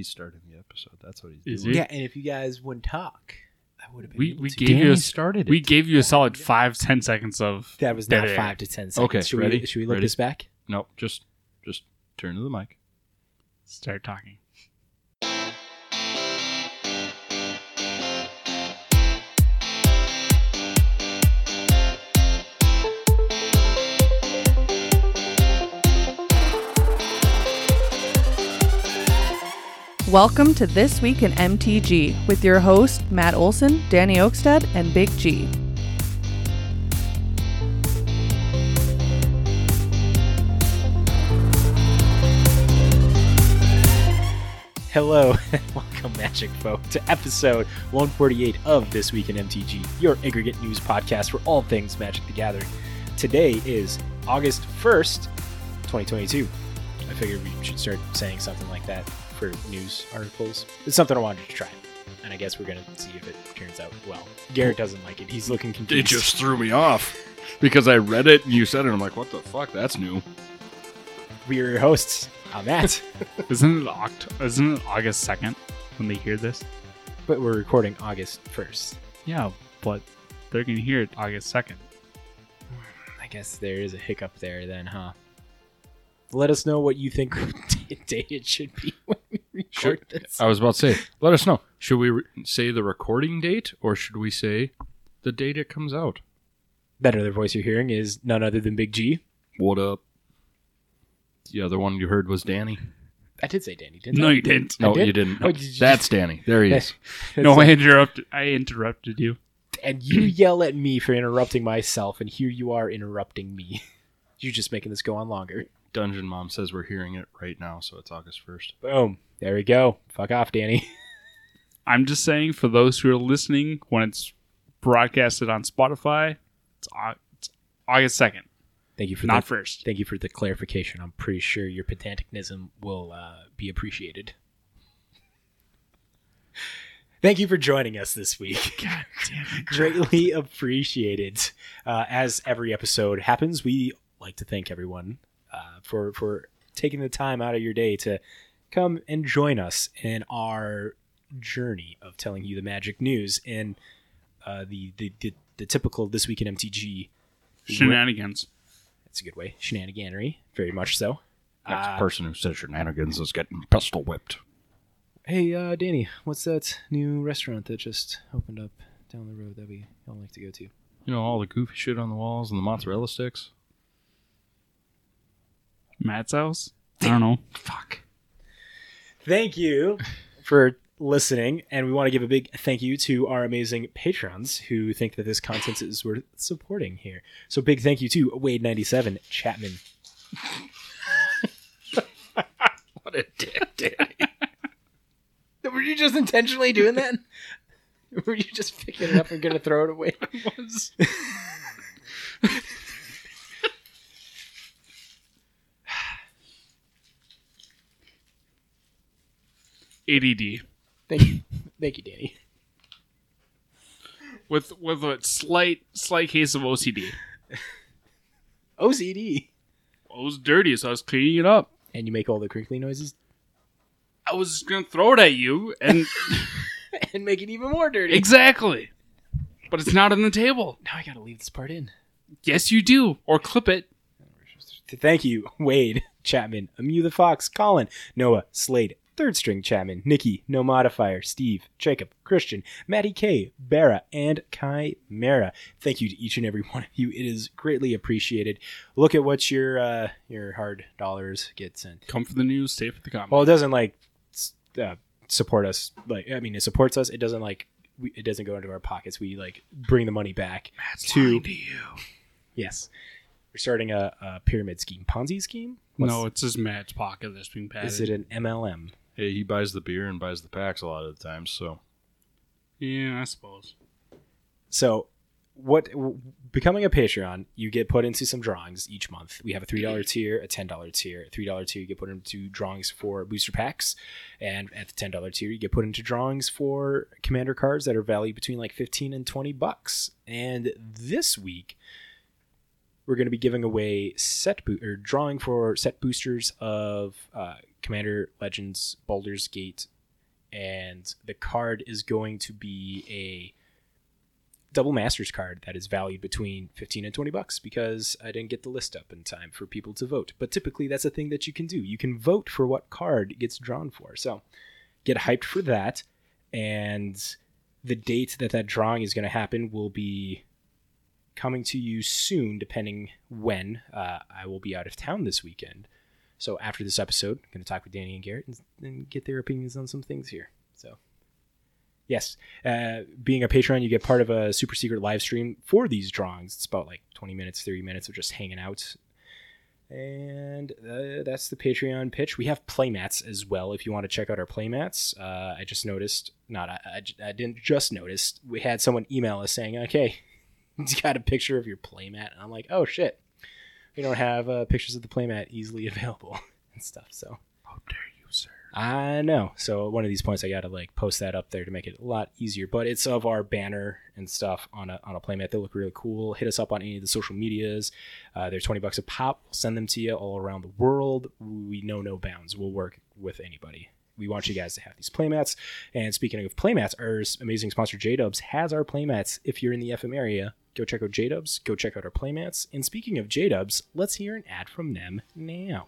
He's starting the episode. That's what he's Is doing. he? Yeah, and if you guys wouldn't talk, I would have been. We able we to. gave you Danny a, started it. we gave you a solid five ten seconds of that was Dead not air. five to ten seconds. Okay, should ready? we should we look Ready? this back? no, just just turn to the mic. start talking. Welcome to This Week in MTG with your host, Matt Olson, Danny Oakstead, and Big G. Hello, and welcome, Magic Folk, to episode 148 of This Week in MTG, your aggregate news podcast for all things Magic the Gathering. Today is August 1st, 2022. I figured we should start saying something like that for news articles. It's something I wanted to try, and I guess we're going to see if it turns out well. Garrett doesn't like it. He's looking confused. It just threw me off because I read it and you said it. I'm like, what the fuck? That's new. We are your hosts. I'm Matt, Isn't it Oct- Isn't it August second when they hear this? but we're recording August 1st. Yeah, but they're gonna hear it August second. I guess there is a hiccup there then, huh? Let us know what you think day it should be when we record this. I was about to say, let us know. Should we re- say the recording date or should we say the date it comes out? That other voice you're hearing is none other than Big G. What up? The other one you heard was Danny. I did say Danny, didn't No, I? you didn't. I No, did? you didn't. Oh, did you That's Danny. There he is. No, That's I interrupted. I interrupted you. and you yell at me for interrupting myself, and here you are interrupting me. You're just making this go on longer. Dungeon Mom says we're hearing it right now, so it's August 1st. Boom. There we go. Fuck off, Danny. I'm just saying for those who are listening when it's broadcasted on Spotify, it's, Au- it's August second, Thank you for not the, first. thank you for the clarification. I'm pretty sure your pedanticism will uh, be appreciated. Thank you for joining us this week. God damn it. greatly appreciated. Uh, as every episode happens, we like to thank everyone uh, for for taking the time out of your day to come and join us in our journey of telling you the magic news in uh, the, the the the typical this week in MTG. Shenanigans. That's a good way. Shenaniganery, very much so. Next Uh, person who says shenanigans is getting pistol whipped. Hey, uh, Danny, what's that new restaurant that just opened up down the road that we all like to go to? You know, all the goofy shit on the walls and the mozzarella sticks. Matt's house. I don't know. Fuck. thank you for listening and we want to give a big thank you to our amazing patrons who think that this content is worth supporting here so big thank you to wade97 chapman What a dick, Danny. were you just intentionally doing that were you just picking it up and gonna throw it away ADD thank you thank you danny with with a slight slight case of OCD. ocd it was dirty, so I was cleaning it up. and you make all the crinkly noises I was just gonna throw it at you, and and make it even more dirty exactly. But it's not on the table. now i gotta leave this part in Yes, you do, or clip it. Thank you, Wade, Chapman, Amu the Fox, Colin, Noah, Slade, Third String Chapman, Nikki, No Modifier, Steve, Jacob, Christian, Maddie K, Barra, and Kai Mara. Thank you to each and every one of you. It is greatly appreciated. Look at what your uh, your hard dollars get sent. Come for the news, stay for the comments. Well, it doesn't like uh, support us. Like I mean, it supports us. It doesn't like we, it doesn't go into our pockets. We like bring the money back. Matt's to- to you. Yes, we're starting a, a pyramid scheme, Ponzi scheme. What's- No, it's just Matt's pocket that's being padded. Is it an MLM? Hey, he buys the beer and buys the packs a lot of the times, so Yeah, I suppose. So, what w- becoming a Patreon, you get put into some drawings each month. We have a three dollar tier, a ten dollar tier. A three dollar tier, you get put into drawings for booster packs, and at the ten dollar tier, you get put into drawings for commander cards that are valued between like fifteen and twenty bucks. And this week, we're going to be giving away set bo- or drawing for set boosters of uh, Commander Legends Baldur's Gate, and the card is going to be a double masters card that is valued between 15 and 20 bucks because I didn't get the list up in time for people to vote. But typically that's a thing that you can do. You can vote for what card gets drawn for. So get hyped for that and the date that that drawing is going to happen will be coming to you soon depending when uh, I will be out of town this weekend. So after this episode, I'm going to talk with Danny and Garrett and, and get their opinions on some things here. So yes, uh, being a Patreon, you get part of a super secret live stream for these drawings. It's about like 20 minutes, 30 minutes of just hanging out. And uh, that's the Patreon pitch. We have playmats as well. If you want to check out our playmats, uh, I just noticed. Not I, I, I didn't just notice. We had someone email us saying, "Okay, you got a picture of your playmat," and I'm like, "Oh shit, we don't have uh, pictures of the playmat easily available and stuff." So How dare you, sir? I know. So one of these points, I got to like post that up there to make it a lot easier. But it's of our banner and stuff on a on a playmat. They look really cool. Hit us up on any of the social medias. Uh, they're twenty bucks a pop. We'll send them to you all around the world. We know no bounds. We'll work with anybody. We want you guys to have these playmats. And speaking of playmats, our amazing sponsor J Dubs has our playmats. If you're in the FM area, go check out J Dubs. Go check out our playmats. And speaking of J Dubs, let's hear an ad from them now.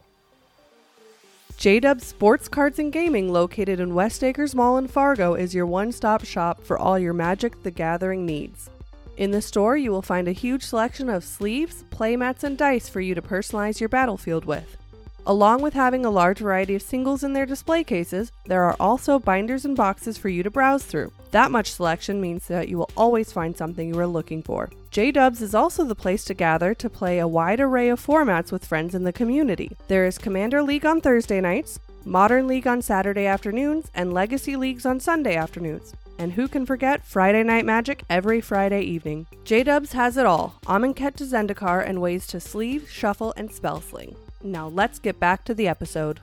JDub Sports Cards and Gaming, located in West Acres Mall in Fargo, is your one stop shop for all your Magic the Gathering needs. In the store, you will find a huge selection of sleeves, playmats, and dice for you to personalize your battlefield with. Along with having a large variety of singles in their display cases, there are also binders and boxes for you to browse through. That much selection means that you will always find something you are looking for. J Dubs is also the place to gather to play a wide array of formats with friends in the community. There is Commander League on Thursday nights, Modern League on Saturday afternoons, and Legacy Leagues on Sunday afternoons. And who can forget Friday Night Magic every Friday evening? J Dubs has it all Amonkhet to Zendikar and ways to sleeve, shuffle, and spell sling. Now let's get back to the episode.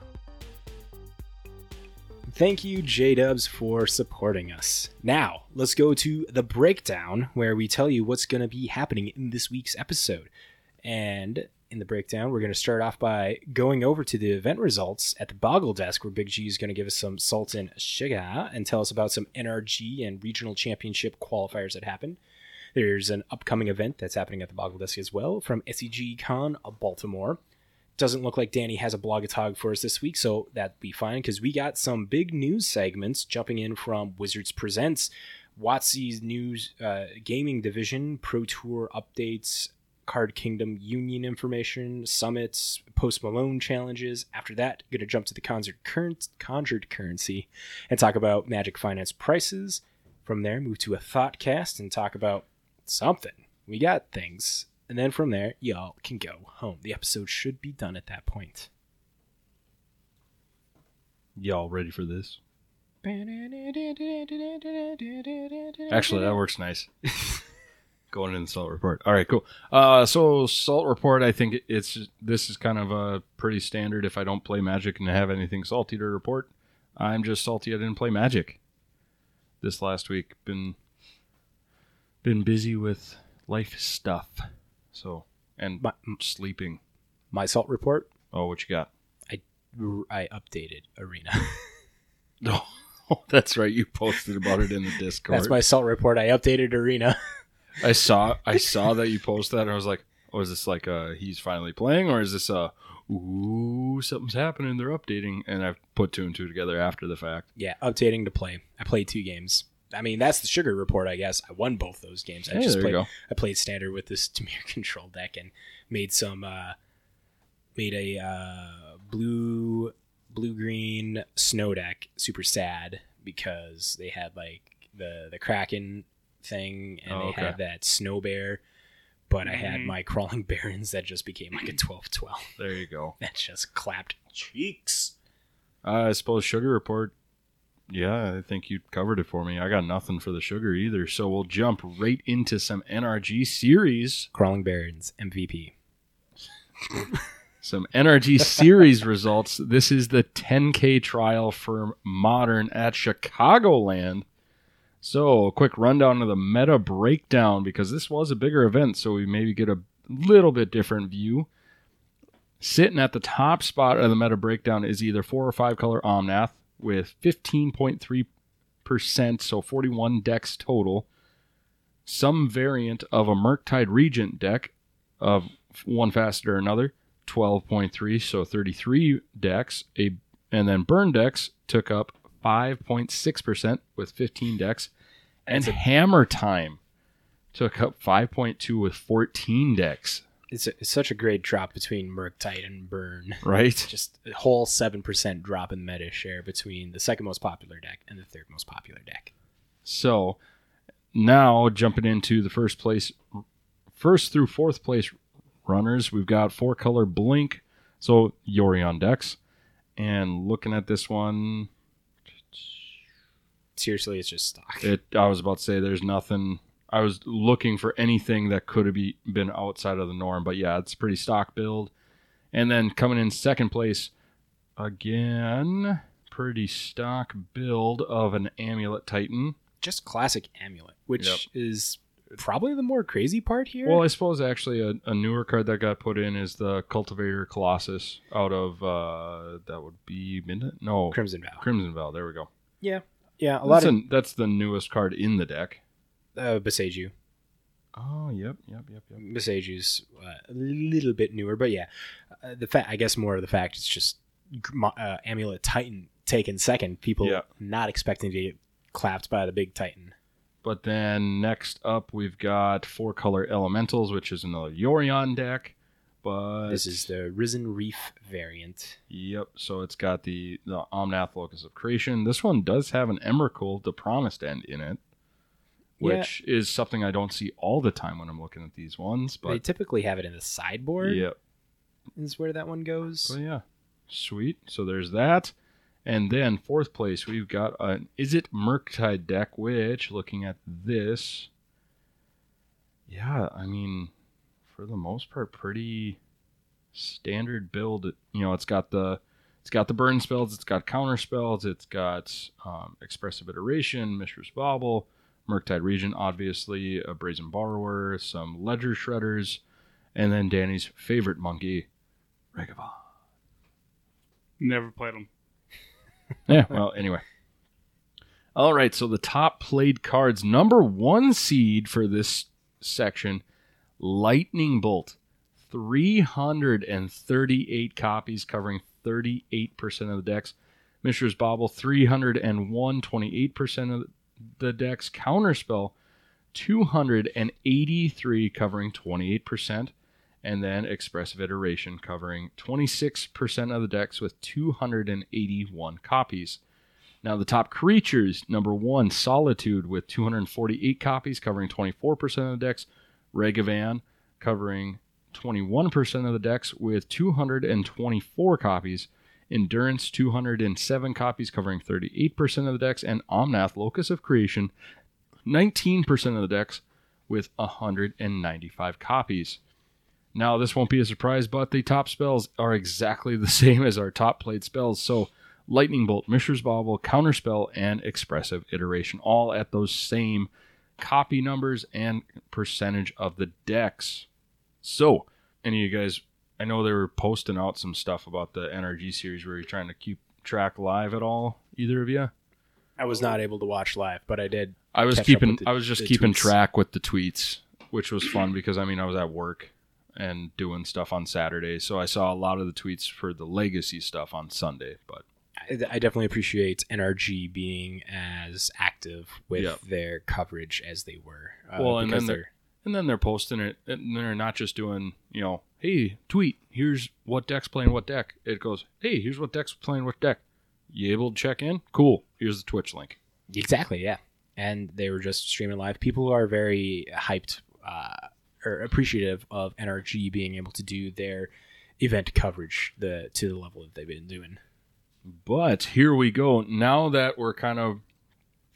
Thank you, J Dubs, for supporting us. Now, let's go to the breakdown where we tell you what's going to be happening in this week's episode. And in the breakdown, we're going to start off by going over to the event results at the Boggle Desk, where Big G is going to give us some Sultan Shiga and tell us about some NRG and regional championship qualifiers that happened. There's an upcoming event that's happening at the Boggle Desk as well from SCG Con of Baltimore doesn't look like Danny has a blog blogatog for us this week, so that'd be fine because we got some big news segments jumping in from Wizards Presents, Watsy's news uh, gaming division, Pro Tour updates, Card Kingdom Union information, summits, Post Malone challenges. After that, going to jump to the current, conjured currency and talk about Magic Finance prices. From there, move to a Thoughtcast and talk about something. We got things and then from there, y'all can go home. The episode should be done at that point. Y'all ready for this? Actually, that works nice. Going in the salt report. All right, cool. Uh, so salt report, I think it's this is kind of a pretty standard. If I don't play Magic and have anything salty to report, I'm just salty I didn't play Magic this last week. Been been busy with life stuff. So and My- sleeping. My salt report, Oh, what you got? I I updated Arena. Oh, that's right. You posted about it in the Discord. That's my salt report. I updated Arena. I saw I saw that you posted that and I was like, oh, is this like uh he's finally playing or is this uh ooh something's happening, they're updating and I've put two and two together after the fact. yeah, updating to play. I played two games. I mean, that's the sugar report, I guess. I won both those games. I Hey, just played. I played standard with this Temur control deck and made some uh made a uh blue blue green snow deck super sad because they had like the the Kraken thing and Oh, they okay. had that snow bear. But I had Mhm. my crawling barrens that just became like a 12-12. There you go. That just clapped cheeks. Uh, I suppose sugar report. Yeah, I think you covered it for me. I got nothing for the sugar either. So we'll jump right into some NRG series. Crawling Barrens MVP. Some NRG series results. This is the 10K trial for Modern at Chicagoland. So, a quick rundown of the meta breakdown because this was a bigger event, so we maybe get a little bit different view. Sitting at the top spot of the meta breakdown is either four or five color Omnath with 15.3%, so 41 decks total. Some variant of a Murktide Regent deck of one facet or another, 12.3, so 33 decks. A and then Burn decks took up 5.6% with 15 decks. And Hammer Time took up 5.2 with 14 decks, It's, a, it's such a great drop between Murktide and Burn. right? Just a whole 7% drop in meta share between the second most popular deck and the third most popular deck. So now jumping into the first place, first through fourth place runners, we've got four color Blink, so Yorion decks. And looking at this one, Seriously, it's just stock. it I was about to say there's nothing. I was looking for anything that could have be, been outside of the norm, but yeah, it's pretty stock build. And then coming in second place, again, pretty stock build of an Amulet Titan. just classic Amulet, which Yep. is probably the more crazy part here. Well, I suppose actually a, a newer card that got put in is the Cultivator Colossus out of uh that would be Midnight. No, Crimson Vow. Crimson Vow. There we go. Yeah, yeah. A lot That's, of an- that's the newest card in the deck. Uh, Boseiju. Oh, yep, yep, yep, yep. Boseiju's uh, a little bit newer, but yeah, uh, the fact I guess more of the fact it's just uh, Amulet Titan taken second. People Yeah. not expecting to get clapped by the big Titan. But then next up, we've got four color elementals, which is another Yorion deck. But This is the Risen Reef variant. yep. So it's got the the Omnath Locus of Creation. This one does have an Emrakul, the Promised End, in it, Yeah. which is something I don't see all the time when I'm looking at these ones. But they typically have it in the sideboard. yep. is where that one goes. So yeah, sweet. So there's that. And then fourth place, we've got an Izzet Murktide deck, which looking at this, yeah, I mean, for the most part, pretty standard build. You know, it's got the it's got the burn spells, it's got counter spells, it's got um, expressive iteration, Mishra's Bauble, Murktide Regent, obviously, a Brazen Borrower, some Ledger Shredders, and then Danny's favorite monkey, Ragavan. Never played them. Yeah, well, anyway. All right, so the top played cards. Number one seed for this section Lightning Bolt. 338 copies covering 38% of the decks. Mishra's Bauble, 301, 28% of the decks. Counterspell, 283 covering 28%. And then Expressive Iteration covering 26% of the decks with 281 copies. Now, the top creatures number one, Solitude, with 248 copies, covering 24% of the decks. Ragavan, covering 21% of the decks, with 224 copies. Endurance, 207 copies, covering 38% of the decks. And Omnath, Locus of Creation, 19% of the decks, with 195 copies. Now, this won't be a surprise, but the top spells are exactly the same as our top played spells. So, Lightning Bolt, Mishra's Bauble, Counterspell, and Expressive Iteration, all at those same copy numbers and percentage of the decks. So, any of you guys, I know they were posting out some stuff about the NRG series. Were you trying to keep track live at all? Either of you? I was not able to watch live, but I did. I was keeping. the- I was just keeping tweets. track with the tweets, which was fun because I mean I was at work and doing stuff on Saturday, so I saw a lot of the tweets for the legacy stuff on Sunday. But I, I definitely appreciate NRG being as active with Yep. their coverage as they were. Uh, Well, and then they're and then they're posting it, and they're not just doing you know, hey, tweet, here's what deck's playing what deck. It goes, hey, here's what deck's playing what deck. You able to check in? Cool. Here's the Twitch link. Exactly, yeah. And they were just streaming live. People are very hyped uh, or appreciative of NRG being able to do their event coverage the to the level that they've been doing. But here we go. Now that we're kind of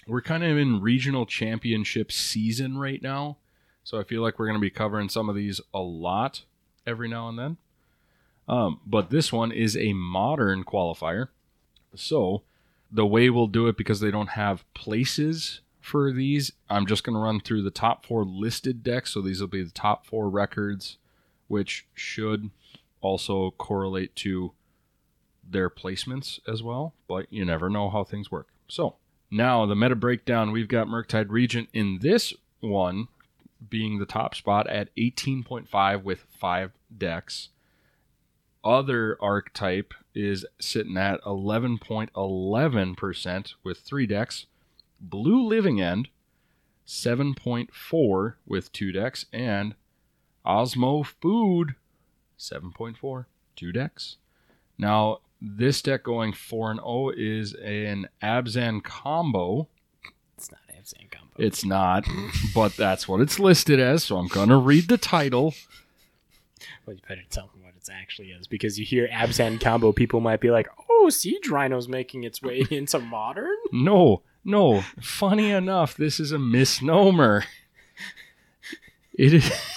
we're kind of in regional championship season right now. So I feel like we're going to be covering some of these a lot every now and then. Um, but this one is a modern qualifier. So the way we'll do it because they don't have places for these, I'm just going to run through the top four listed decks. So these will be the top four records which should also correlate to their placements as well, but you never know how things work. So now the meta breakdown, we've got Murktide Regent in this one being the top spot at 18.5 with five decks. Other archetype is sitting at 11.11% with three decks. Blue Living End, 7.4 with two decks. And Asmo Food, 7.4, two decks. Now, this deck going 4 and 0 is an Abzan combo. It's not combo. It's not, but that's what it's listed as, so I'm going to read the title. Well, you better tell them what it actually is because you hear Abzan combo, people might be like, "Oh, Siege Rhino's making its way into modern." No, no. Funny enough, this is a misnomer. It is.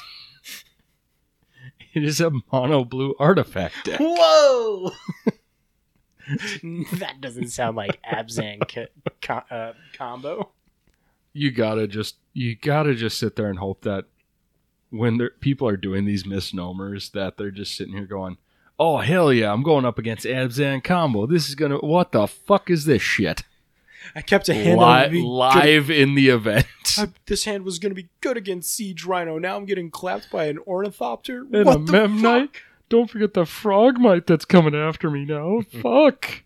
It is a mono blue artifact deck. Whoa! that doesn't sound like Abzan co- co- uh, combo. You gotta just you gotta just sit there and hope that when people are doing these misnomers, that they're just sitting here going, "Oh hell yeah, I'm going up against Abzan combo. This is gonna what the fuck is this shit?" I kept a hand Li- on me. live in the event. I- this hand was to be good against Siege Rhino. Now I'm getting clapped by an Ornithopter. And what a Memnite. fuck? Don't forget the Frogmite that's coming after me now. Fuck.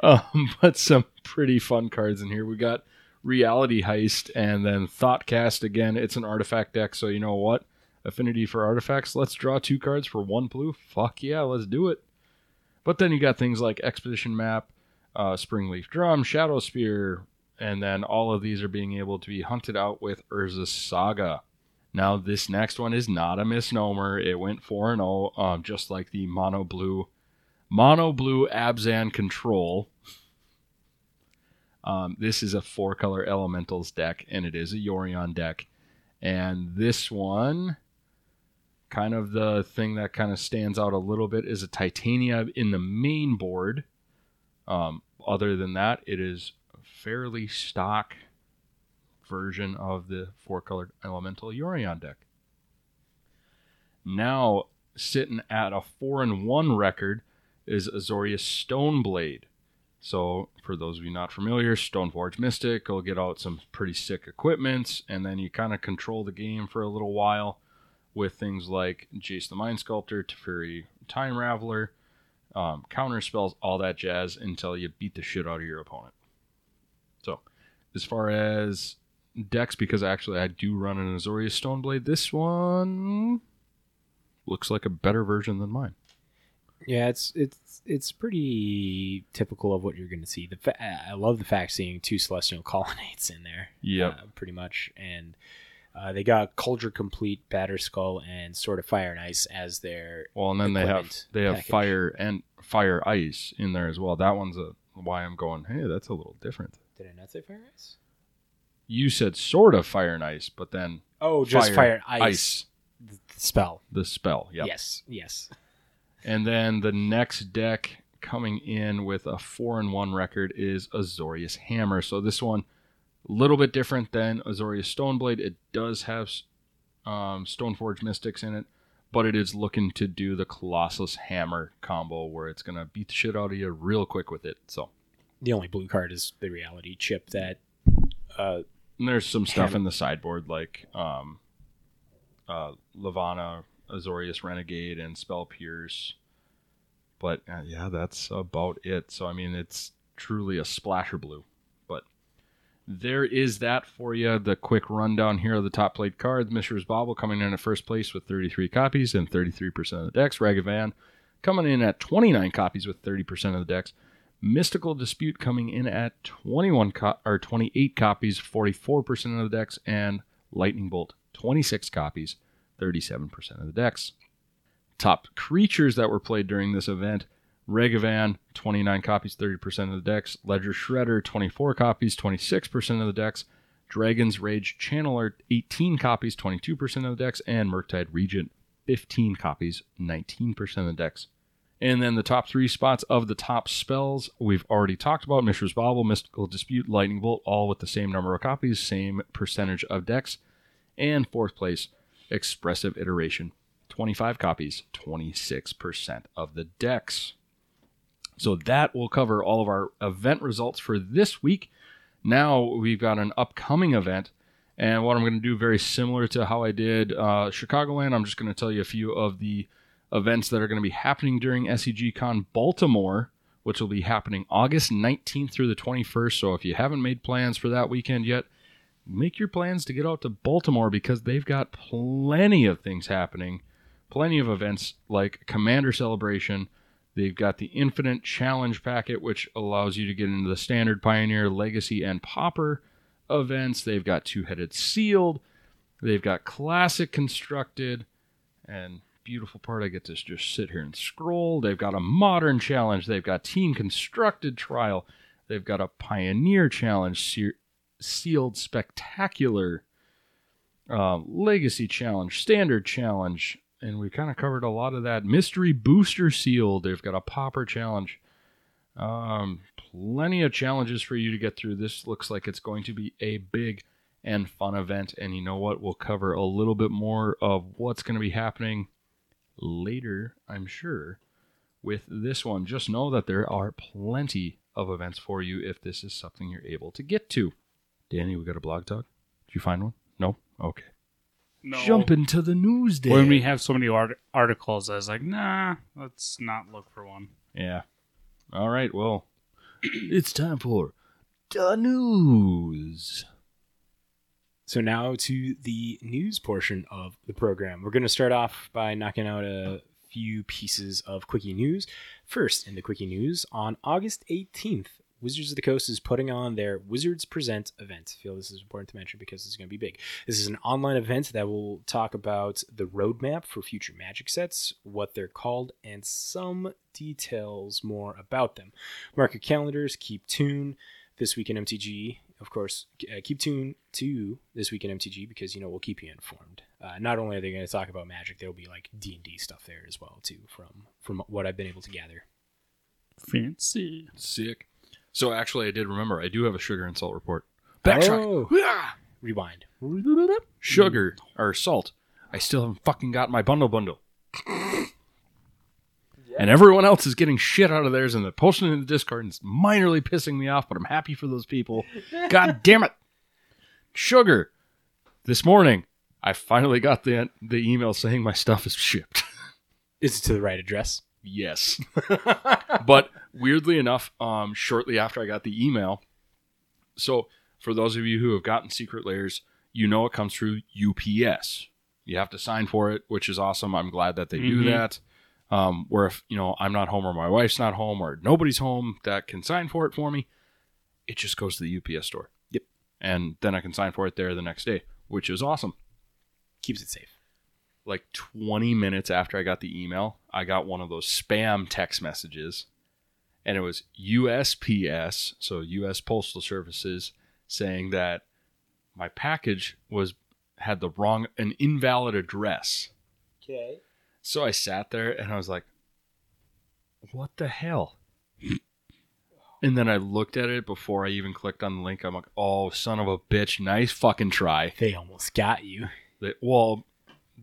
Um, but some pretty fun cards in here. We got Reality Heist and then Thoughtcast again. It's an artifact deck, so you know what? Affinity for artifacts. Let's draw two cards for one blue. Fuck yeah, let's do it. But then you got things like Expedition Map, uh, Springleaf Drum, Shadow Spear, and then all of these are being able to be hunted out with Urza's Saga. Now, this next one is not a misnomer. It went 4 0, um, just like the mono blue, mono blue Abzan control. Um, this is a four color elementals deck, and it is a Yorion deck. And this one, kind of the thing that kind of stands out a little bit, is a Titania in the main board. Um, other than that, it is a fairly stock version of the four colored elemental Yorion deck. Now, sitting at a four and one record is Azorius Stoneblade. So, for those of you not familiar, Stoneforge Mystic will get out some pretty sick equipment, and then you kind of control the game for a little while with things like Jace the Mind Sculptor, Teferi Time Raveler, um, counter spells, all that jazz until you beat the shit out of your opponent. So, as far as decks, because actually I do run an Azorius Stoneblade, this one looks like a better version than mine. Yeah, it's it's it's pretty typical of what you're going to see. The fa- I love the fact seeing two celestial colonnades in there. Yeah, uh, pretty much, and uh, they got Kaldra Compleat, Batter Skull, and Sword of Fire and Ice as their. Well, and then they have they have package. fire and fire ice in there as well. That one's a why I'm going. Hey, that's a little different. Did I not say Fire and Ice? You said sword of fire and ice, but then Oh, just Fire, and Ice, ice The spell. the spell. Yep. Yes, yes. And then the next deck coming in with a four and one record is Azorius Hammer. So this one, a little bit different than Azorius Stoneblade. It does have um, Stoneforge Mystics in it, but it is looking to do the Colossus Hammer combo where it's gonna beat the shit out of you real quick with it. So The only blue card is the reality chip that. Uh, and there's some stuff Hammer. in the sideboard like um, uh, Lavinia, Azorius Renegade, and Spell Pierce. But uh, yeah, that's about it. So I mean, it's truly a splasher blue. But there is that for you. The quick rundown here of the top played cards. Mishra's Bauble coming in at first place with 33 copies and 33% of the decks. Ragavan coming in at 29 copies with 30% of the decks. Mystical Dispute coming in at 21 co- or 28 copies, 44% of the decks, and Lightning Bolt 26 copies, 37% of the decks. Top creatures that were played during this event: Ragavan 29 copies, 30% of the decks. Ledger Shredder 24 copies, 26% of the decks. Dragon's Rage Channeler 18 copies, 22% of the decks, and Murktide Regent 15 copies, 19% of the decks. And then the top three spots of the top spells we've already talked about Mishra's Bauble, Mystical Dispute, Lightning Bolt, all with the same number of copies, same percentage of decks. And fourth place, Expressive Iteration, 25 copies, 26% of the decks. So that will cover all of our event results for this week. Now we've got an upcoming event, and what I'm going to do very similar to how I did uh, Chicagoland. I'm just going to tell you a few of the events that are going to be happening during SCG Con Baltimore, which will be happening August 19th through the 21st. So if you haven't made plans for that weekend yet, make your plans to get out to Baltimore because they've got plenty of things happening, plenty of events like Commander Celebration. They've got the Infinite Challenge packet, which allows you to get into the Standard, Pioneer, Legacy, and Pauper events. They've got Two Headed Sealed. They've got Classic Constructed. And beautiful part, I get to just sit here and scroll. They've got a Modern Challenge. They've got Team Constructed Trial. They've got a Pioneer Challenge, Sealed Spectacular, uh, Legacy Challenge, Standard Challenge, and we kind of covered a lot of that. Mystery Booster Sealed. They've got a Pauper Challenge. Um, plenty of challenges for you to get through. This looks like it's going to be a big and fun event. And you know what? We'll cover a little bit more of what's going to be happening later, I'm sure, with this one. Just know that there are plenty of events for you if this is something you're able to get to. Danny, we got a Blogatog? Did you find one? No? Okay. No. Jump into the news day. When we have so many art- articles, I was like, nah, let's not look for one. Yeah. All right. Well, it's time for the news. So now to the news portion of the program. We're going to start off by knocking out a few pieces of quickie news. First, in the quickie news, on August 18th, Wizards of the Coast is putting on their Wizards Present event. I feel this is important to mention because it's going to be big. This is an online event that will talk about the roadmap for future Magic sets, what they're called, and some details more about them. Mark your calendars, keep tuned. This week in MTG, of course, uh, keep tuned to this week in MTG because you know we'll keep you informed. Uh, not only are they going to talk about Magic, there will be like D and D stuff there as well too, from from what I've been able to gather. Fancy. Sick. So actually, I did remember I do have a sugar and salt report. Backtrack. Oh. Hoo-yah! Rewind. Sugar or salt. I still haven't fucking got my bundle bundle. And everyone else is getting shit out of theirs and they're posting it in the Discord and it's minorly pissing me off, but I'm happy for those people. God damn it. Sugar. This morning, I finally got the the email saying my stuff is shipped. Is it to the right address? Yes. but weirdly enough, um, shortly after I got the email, so for those of you who have gotten secret lairs, you know it comes through UPS. You have to sign for it, which is awesome. I'm glad that they do Mhm. that. Um, where if you know I'm not home or my wife's not home or nobody's home that can sign for it for me, it just goes to the UPS store. Yep. And then I can sign for it there the next day, which is awesome Keeps it safe. Like 20 minutes after I got the email, I got one of those spam text messages. And it was USPS, so US Postal Services, saying that my package was had the wrong an invalid address. Okay. So I sat there and I was like, what the hell? And then I looked at it before I even clicked on the link. I'm like, oh, son of a bitch, nice fucking try. They almost got you. They, well,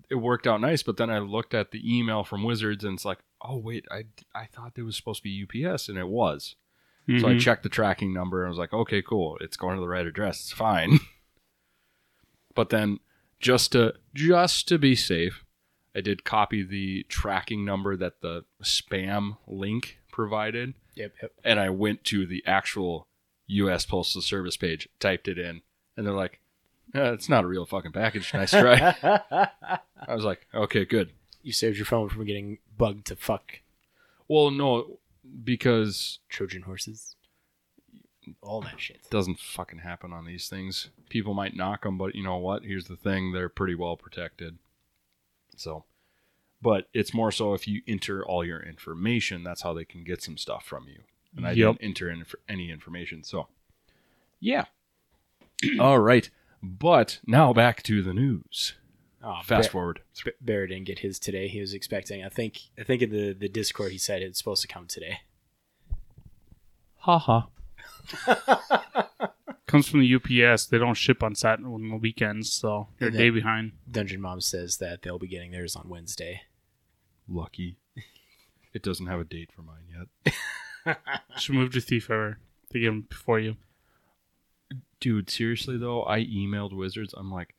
it worked out nice, but then I looked at the email from Wizards and it's like, oh wait, I I thought it was supposed to be UPS and it was. So I Mhm. checked the tracking number and I was like, okay, cool, it's going to the right address, it's fine. but then just to just to be safe, I did copy the tracking number that the spam link provided Yep. yep. and I went to the actual U.S. Postal Service page, typed it in, and they're like, eh, "It's not a real fucking package." Nice try. I was like, "Okay, good." you saved your phone from getting bugged to fuck Well, no, because Trojan horses. All that shit. it doesn't fucking happen on these things. People might knock them, but you know what? Here's the thing: they're pretty well protected. So, but it's more so if you enter all your information, that's how they can get some stuff from you. And I Yep. didn't enter in any information, so yeah. all right, but now back to the news. Oh, Fast Bar- forward. B- Bear didn't get his today. He was expecting. I think. I think in the the Discord he said it's supposed to come today. Ha ha. comes from the UPS. They don't ship on Saturday on the weekends, so they're a day behind. Dungeon Mom says that they'll be getting theirs on Wednesday. Lucky. It doesn't have a date for mine yet. Should move to Thief River to get them before you. Dude, seriously though, I emailed Wizards. I'm like,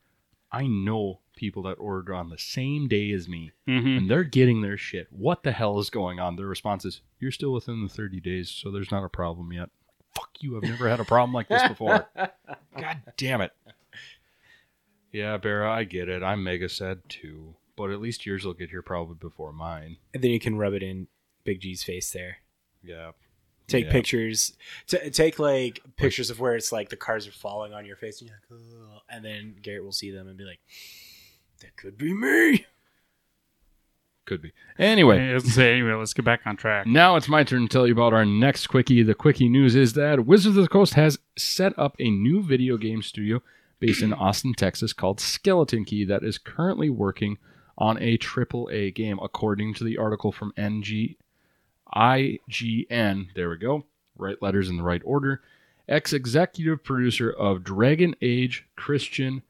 I know people that ordered on the same day as me, Mm-hmm. and they're getting their shit. What the hell is going on? Their response is, "You're still within the 30 days, so there's not a problem yet." Fuck you! I've never had a problem like this before. God damn it. Yeah, Barra, I get it. I'm mega sad too, but at least yours will get here probably before mine. And then you can rub it in Big G's face there. Yeah. Take Yeah. pictures. T- take like pictures of where it's like the cars are falling on your face, and you're like, "Ugh," and then Garrett will see them and be like, "That could be me." Could be. Anyway, I was say anyway. Let's get back on track. Now it's my turn to tell you about our next quickie. The quickie news is that Wizards of the Coast has set up a new video game studio based in Austin, Texas called Skeleton Key that is currently working on a triple a game, according to the article from NG IGN. There we go. Right letters in the right order. Ex executive producer of Dragon Age, Christian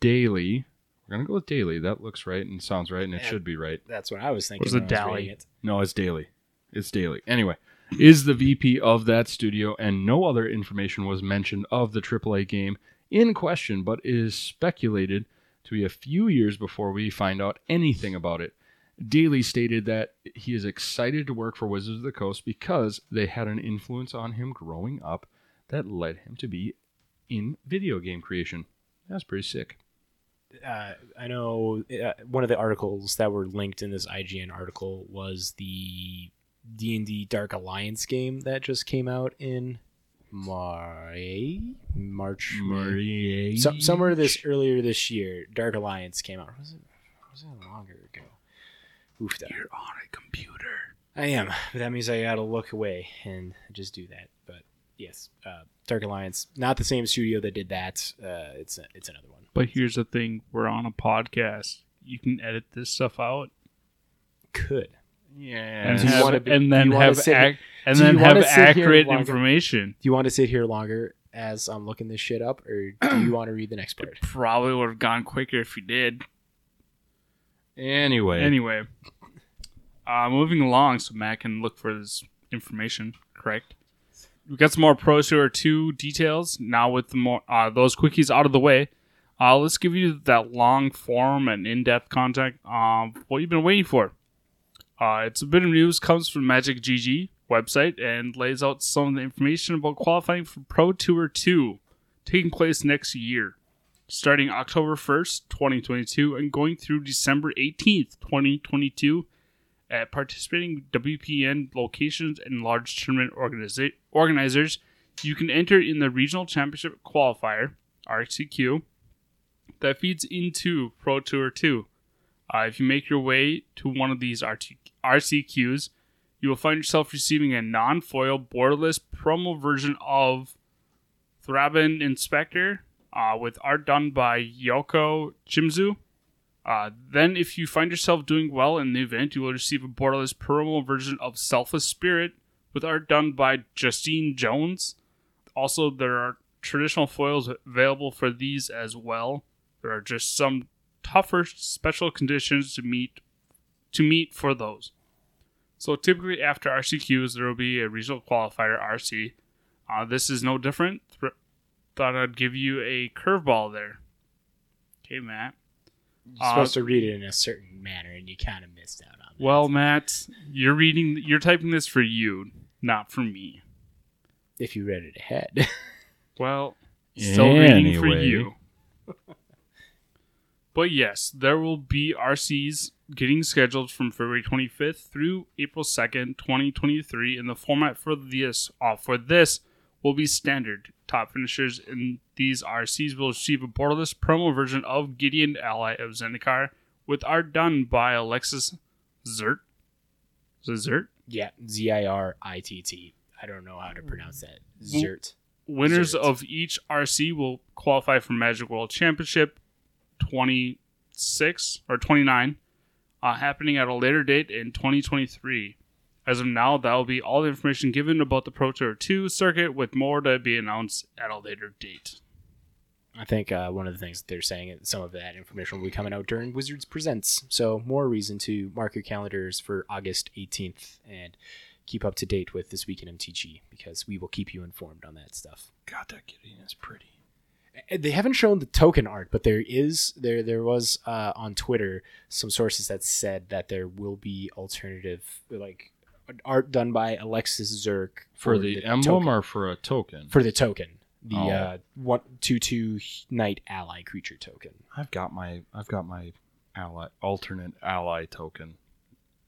Dailey. We're gonna go with Daily. That looks right and sounds right, and it Yeah. should be right. That's what I was thinking. Was it when I was Dally? reading it. No, it's daily. It's daily. Anyway, is the VP of that studio, and no other information was mentioned of the AAA game in question, but is speculated to be a few years before we find out anything about it. Dailey stated that he is excited to work for Wizards of the Coast because they had an influence on him growing up that led him to be in video game creation. That's pretty sick. uh, I know uh, one of the articles that were linked in this IGN article was the D and D Dark Alliance game that just came out in March, Marie. So, somewhere this earlier this year. Dark Alliance came out. Was it? Was it longer ago? Oof, that. You're on a computer. I am, but that means I gotta look away and just do that. But yes, uh, Dark Alliance, not the same studio that did that. Uh, it's a, it's another one. But here's the thing: we're on a podcast. You can edit this stuff out Could Yeah. and, have, be- and then do you wanna have sit- ac- and then have wanna sit here accurate information. Do you want to sit here longer as I'm looking this shit up, or do you want to read the next part? Probably would have gone quicker if you did. Anyway. Anyway, uh, moving along, so Matt can look for this information. Correct. We got some more Pro Tour two details now. With the more uh, those quickies out of the way, uh, let's give you that long form and in-depth content. Um, what you've been waiting for. Uh, it's a bit of news comes from Magic GG website and lays out some of the information about qualifying for Pro Tour 2 taking place next year starting October 1st, 2022, and going through December 18th, 2022, at participating WPN locations and large tournament organiza- organizers. You can enter in the Regional Championship Qualifier, RCQ, that feeds into Pro Tour 2. Uh, if you make your way to one of these RT- RCQs, you will find yourself receiving a non foil borderless promo version of Thraben Inspector uh, with art done by Yoko Chimzu. Uh, then, if you find yourself doing well in the event, you will receive a borderless promo version of Selfless Spirit with art done by Justine Jones. Also, there are traditional foils available for these as well. There are just some tougher special conditions to meet to meet for those. So typically after RCQs, there will be a regional qualifier RC. Uh, this is no different. Th- thought I'd give you a curveball there. Okay, Matt. You're Uh, supposed to read it in a certain manner, and you kind of missed out on that. Well, Matt, you're reading, you're typing this for you, not for me. if you read it ahead, Well, still reading for you. but yes, there will be RCs getting scheduled from February 25th through April 2nd, 2023, and the format for this uh, for this will be standard. Top finishers in these RCs will receive a borderless promo version of Gideon Ally of Zendikar with art done by Alexis Zert. Zert? yeah, Z I R I T T. I don't know how to pronounce that. Zert. Winners Zert. of each RC will qualify for Magic World Championship 26 or 29, uh, happening at a later date in 2023. As of now, that will be all the information given about the Pro Tour 2 circuit, with more to be announced at a later date. I think uh, one of the things that they're saying is some of that information will be coming out during Wizards Presents. So more reason to mark your calendars for August 18th and keep up to date with this week in MTG because we will keep you informed on that stuff. God, that Gideon is pretty. They haven't shown the token art, but there is there there was uh, on Twitter some sources that said that there will be alternative like art done by Alexis Zerk For the, emblem token. or for a token? for the token, the Oh. uh, one two two knight ally creature token. I've got my I've got my ally alternate ally token.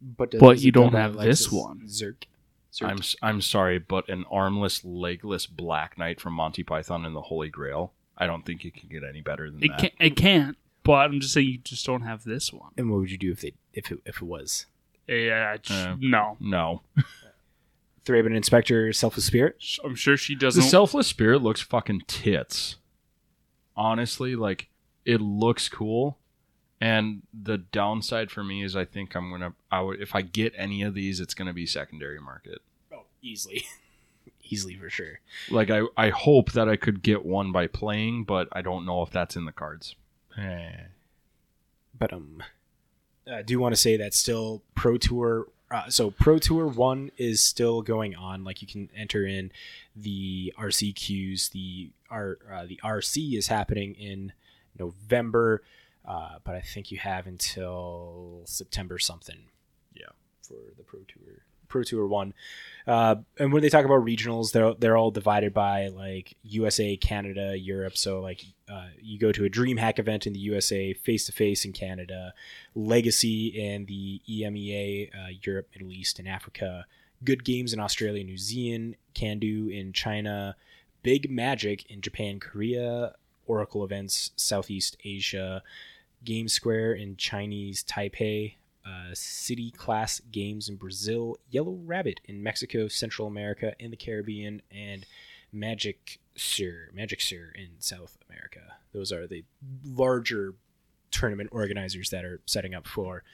But, But you don't have Alexis this one. Zerk. Zerk. I'm s- I'm sorry, but an armless, legless Black Knight from Monty Python and the Holy Grail. I don't think it can get any better than It that. can't, it can't, but I'm just saying you just don't have this one. And what would you do if they if it, if it was Yeah, j- Uh, no. No, Thraben Inspector Selfless Spirit? I'm sure she doesn't. The Selfless spirit looks fucking tits. Honestly, like it looks cool, and the downside for me is I think I'm gonna I would if I get any of these, it's gonna be secondary market. Oh, easily, easily for sure. Like I I hope that I could get one by playing, but I don't know if that's in the cards. Eh. But um, I do want to say that still Pro Tour. Uh, so Pro Tour One is still going on. Like you can enter in the RC queues. The R uh, the RC is happening in November, uh, but I think you have until September something. Yeah. for the Pro Tour. Pro Tour One, uh, and when they talk about regionals, they're they're all divided by like USA, Canada, Europe. So like uh, you go to a DreamHack event in the USA, face to face in Canada, Legacy in the EMEA, uh, Europe, Middle East, and Africa. Good Games in Australia, New Zealand, Can Do in China, Big Magic in Japan, Korea, Oracle events Southeast Asia, Game Square in Chinese Taipei, uh, City Class Games in Brazil, Yellow Rabbit in Mexico, Central America, and the Caribbean, and Magic Sur, Magic Sur in South America. Those are the larger tournament organizers that are setting up for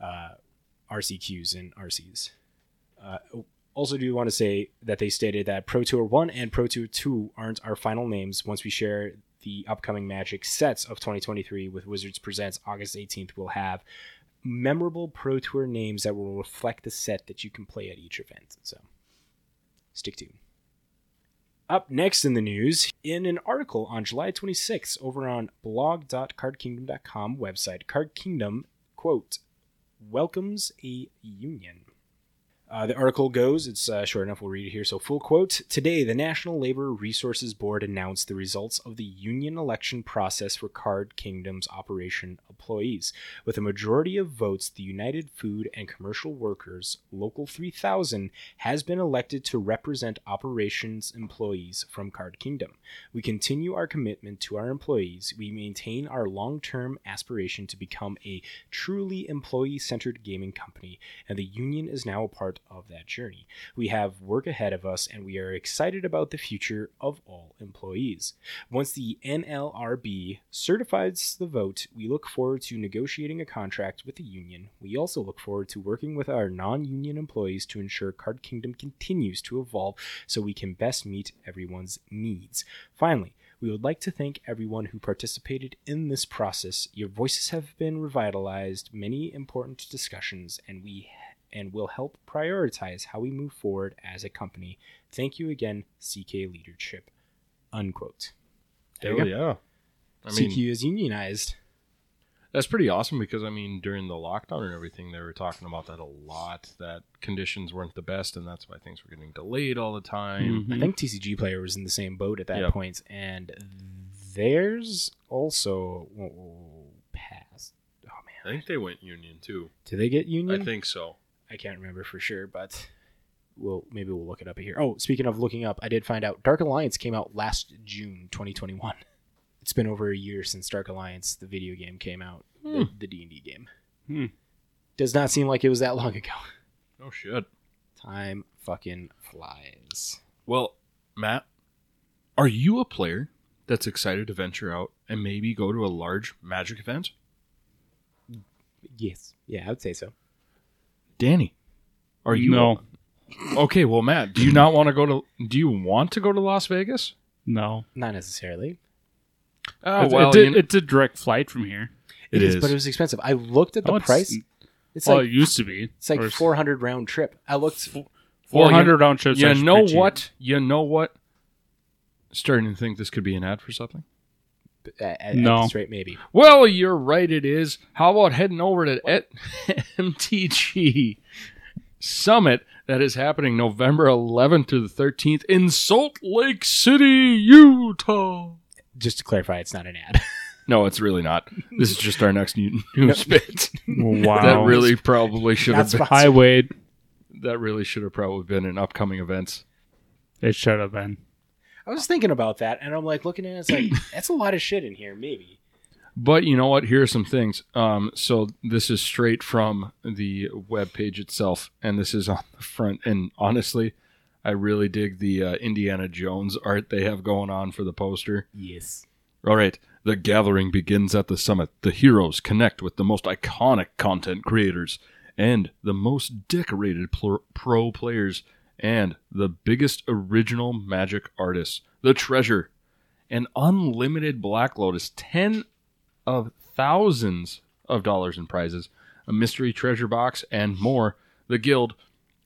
uh, RCQs and RCs. Uh, also, do want to say that they stated that Pro Tour 1 and Pro Tour 2 aren't our final names. Once we share the upcoming Magic sets of 2023 with Wizards Presents August 18th, we'll have memorable Pro Tour names that will reflect the set that you can play at each event. So, stick tuned. Up next in the news, in an article on July 26th over on blog.cardkingdom.com website, Card Kingdom, quote, welcomes a union. Uh, the article goes, it's uh, short enough, we'll read it here. So, full quote Today, the National Labor Resources Board announced the results of the union election process for Card Kingdom's operation employees. With a majority of votes, the United Food and Commercial Workers, Local 3000, has been elected to represent operations employees from Card Kingdom. We continue our commitment to our employees. We maintain our long term aspiration to become a truly employee centered gaming company, and the union is now a part of that journey. We have work ahead of us, and we are excited about the future of all employees. Once the NLRB certifies the vote, we look forward to negotiating a contract with the union. We also look forward to working with our non union employees to ensure Card Kingdom continues to evolve so we can best meet everyone's needs. Finally, we would like to thank everyone who participated in this process. Your voices have been revitalized, many important discussions, and we and will help prioritize how we move forward as a company. Thank you again, CK Leadership. Unquote. There Hell go. yeah. I mean, CK is unionized. That's pretty awesome because I mean, during the lockdown and everything, they were talking about that a lot. That conditions weren't the best, and that's why things were getting delayed all the time. Mhm. I think TCG player was in the same boat at that Yep. point, and theirs also oh, passed. Oh man, I think they went union too. did they get union? I think so. I can't remember for sure, but we'll maybe we'll look it up here. Oh, speaking of looking up, I did find out Dark Alliance came out last June 2021. It's been over a year since Dark Alliance, the video game, came out. The- The D and D game. Hmm. Does not seem like it was that long ago. Oh shit. Time fucking flies. Well, Matt, are you a player that's excited to venture out and maybe go to a large Magic event? Yes. Yeah, I would say so. Danny, are you? No. Okay, well, Matt, do you not want to go to? Do you want to go to Las Vegas? No. Not necessarily. Oh It's- well, it did- you kn- it's a direct flight from here. It it is, is. but it was expensive. I looked at the Oh, it's- price. It's well, like it used to be. it's like four hundred round trip. I looked. Well, Four you- hundred round trips. you actually know pretty cheap. what? You know what? Starting to think this could be an ad for something. At, at No. this rate, maybe. Well, you're right. It is. How about heading over to Et- MTG Summit that is happening November 11th to the 13th in Salt Lake City, Utah. Just to clarify, it's not an ad. No, it's really not. This is just our next new news bit. Wow. That really probably should have Not been. sponsored. Hi, Wade. That really should have probably been in upcoming events. It should have been. I was thinking about that, and I'm like looking at it. It's like that's a lot of shit in here. Maybe. But you know what? Here are some things. Um, so this is straight from the web page itself, and this is on the front. And honestly, I really dig the uh, Indiana Jones art they have going on for the poster. Yes. All right, the gathering begins at the summit. The heroes connect with the most iconic content creators and the most decorated pro players and the biggest original magic artist, The treasure, an unlimited Black Lotus, 10 of thousands of dollars in prizes, a mystery treasure box, and more. The guild,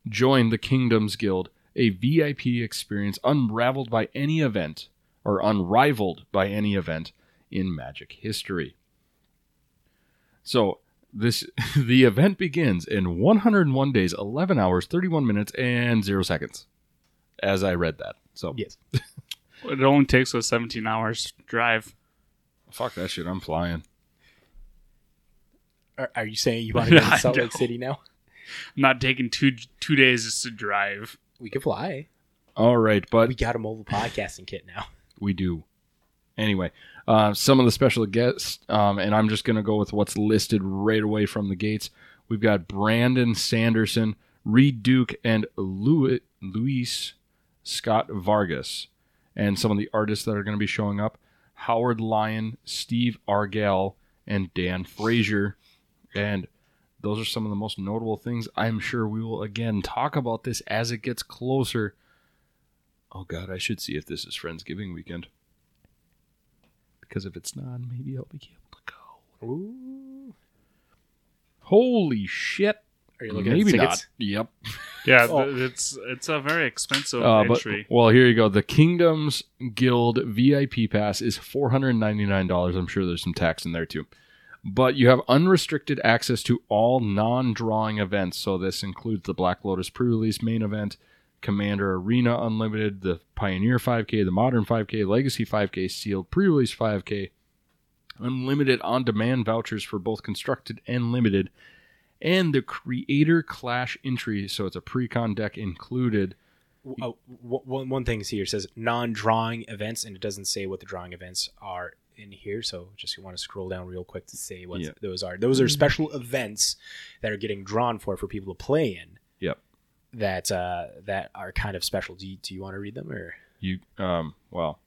join the Kingdoms Guild, a VIP experience unraveled by any event or unrivaled by any event in Magic history. So this the event begins in 101 days, 11 hours, 31 minutes, and zero seconds. As I read that, so Yes. It only takes us 17 hours drive. fuck that shit. I'm flying. Are, are you saying you want to go to Salt Lake. City now? I'm not taking two two days just to drive. We could fly. All right, but We got a mobile podcasting kit now. We do. Anyway, uh, some of the special guests, um, and I'm just going to go with what's listed right away from the gates. We've got Brandon Sanderson, Reed Duke, and Louis, Luis Scott Vargas. And some of the artists that are going to be showing up Howard Lyon, Steve Argyle, and Dan Frazier. And those are some of the most notable things. I'm sure we will again talk about this as it gets closer. Oh God, I should see if this is Friendsgiving weekend. Because if it's not, maybe I'll be able to go. Ooh. Holy shit! Are you looking maybe at the not. tickets? Yep. Yeah, Oh. th- it's it's a very expensive Uh, but entry. well, here you go. The Kingdoms Guild VIP pass is four hundred ninety nine dollars. I'm sure there's some tax in there too. But you have unrestricted access to all non-drawing events. So this includes the Black Lotus pre-release main event, Commander Arena Unlimited, the Pioneer 5K, the Modern 5K, Legacy 5K, Sealed pre-release 5K, unlimited on-demand vouchers for both constructed and limited, and the Creator Clash entry. So it's a pre-con deck included. Oh, one one thing here says non-drawing events, and it doesn't say what the drawing events are in here. So just you want to scroll down real quick to say what Yeah. those are. Those are special events that are getting drawn for for people to play in. Yep. That uh, that are kind of special. Do you, do you want to read them or? You um well,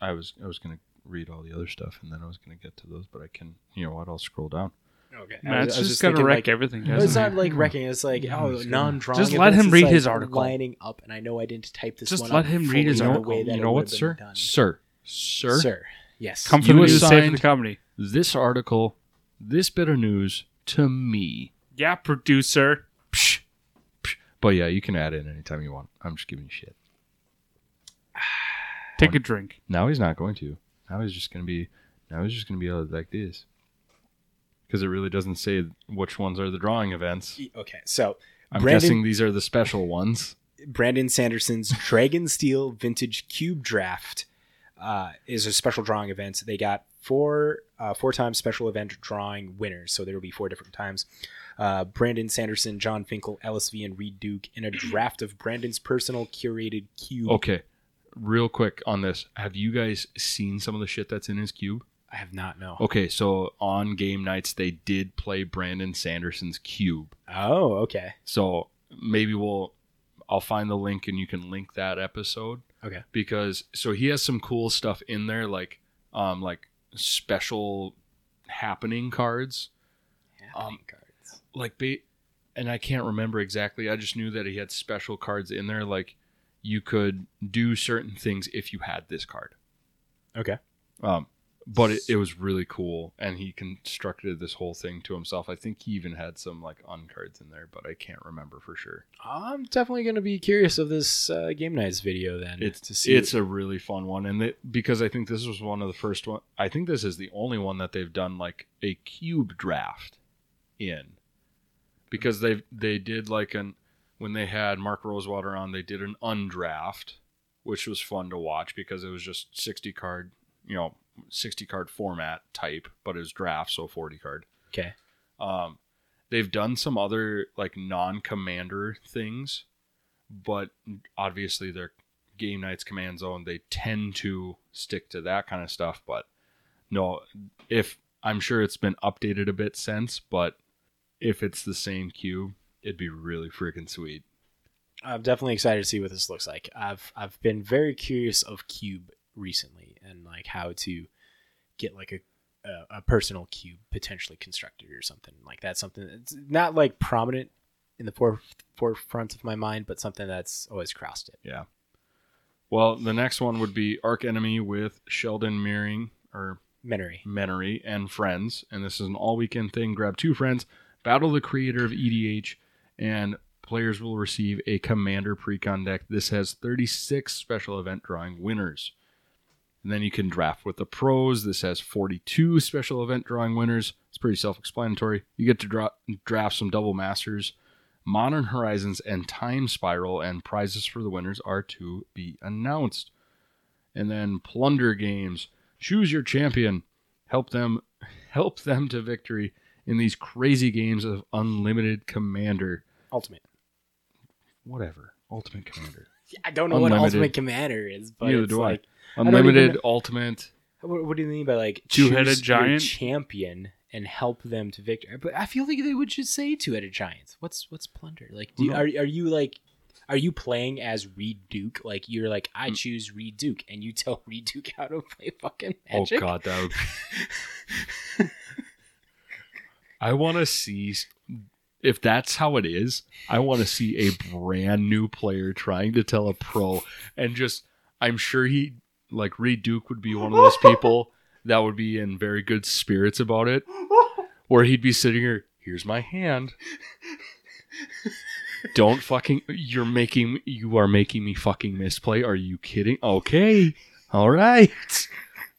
I was I was gonna read all the other stuff and then I was gonna get to those, but I can you know what? I'll scroll down. Okay, Matt's just, gotta wreck like, everything. Well, it's doesn't like wrecking. It's like oh, non-drawing. Just let him read like his article. Lining up, and I know I didn't type this. Just one let up him read his article. way that you know what, sir? done. Sir, sir, Sir, yes. Come You from the news, safe for assigned- the company. this article, this bit of news to me. Yeah, producer. Psh, psh. But yeah, you can add in anytime you want. I'm just giving you shit. Take a drink. Now he's not going to. Now he's just gonna be. Now he's just gonna be uh, like this. Because it really doesn't say which ones are the drawing events. Okay, so I'm Brandon- guessing these are the special ones. Brandon Sanderson's Dragon Steel Vintage Cube Draft uh, is a special drawing event. They got four uh, four times special event drawing winners, so there will be four different times. Uh, Brandon Sanderson, Jon Finkel, LSV, and Reed Duke in a draft of Brandon's personal curated cube. Okay, real quick on this. Have you guys seen some of the shit that's in his cube? I have not no. Okay, so on game nights they did play Brandon Sanderson's cube. Oh, okay. So maybe we'll I'll find the link and you can link that episode Okay. because so he has some cool stuff in there like um like special happening cards. Um, cards. Like ba- and I can't remember exactly. I just knew that he had special cards in there, like you could do certain things if you had this card. Okay. Um, but it, it was really cool, and he constructed this whole thing to himself. I think he even had some like uncards in there, but I can't remember for sure. I'm definitely going to be curious of this uh, game nights video then It's to see. it's a really fun one, and they, because I think this was one of the first one. I think this is the only one that they've done like a cube draft in, because they they did like an when they had Mark Rosewater on, they did an undraft, which was fun to watch because it was just sixty card, you know, sixty card format type, but it was draft, so forty card. okay. Um, they've done some other like non-commander things, but obviously their game nights command zone they tend to stick to that kind of stuff. But no, if I'm sure it's been updated a bit since, but if it's the same cube, it'd be really freaking sweet. I'm definitely excited to see what this looks like. I've I've been very curious of cube recently and like how to get like a a, a personal cube potentially constructed or something like that's something that's not like prominent in the fore, forefront of my mind, but something that's always crossed it. Yeah. Well, the next one would be Archenemy with Sheldon Meering or Menery. Menery and friends, and this is an all weekend thing. Grab two friends, battle the creator of EDH, and players will receive a commander precon deck. This has 36 special event drawing winners. And then you can draft with the pros. This has 42 special event drawing winners. It's pretty self explanatory. You get to dra- draft some double masters, Modern Horizons, and Time Spiral, and prizes for the winners are to be announced. And then Plunder Games. Choose your champion. Help them help them to victory in these crazy games of unlimited commander. Ultimate. Whatever. Ultimate commander. I don't know what Ultimate Commander is, but Neither it's do like don't Unlimited, even- ultimate. What, what do you mean by like Two-headed giant? champion and help them to victory? But I feel like they would just say two-headed giants. What's what's plunder? Like, do you, are are you like are you playing as Reed Duke? Like you're like I Mm. choose Reed Duke, and you tell Reed Duke how to play fucking magic. Oh god, that would I want to see if that's how it is. I want to see a brand new player trying to tell a pro and just I'm sure he like Reed Duke would be one of those people that would be in very good spirits about it where he'd be sitting here, here's my hand. Don't fucking you're making you are making me fucking misplay. Are you kidding? Okay. All right.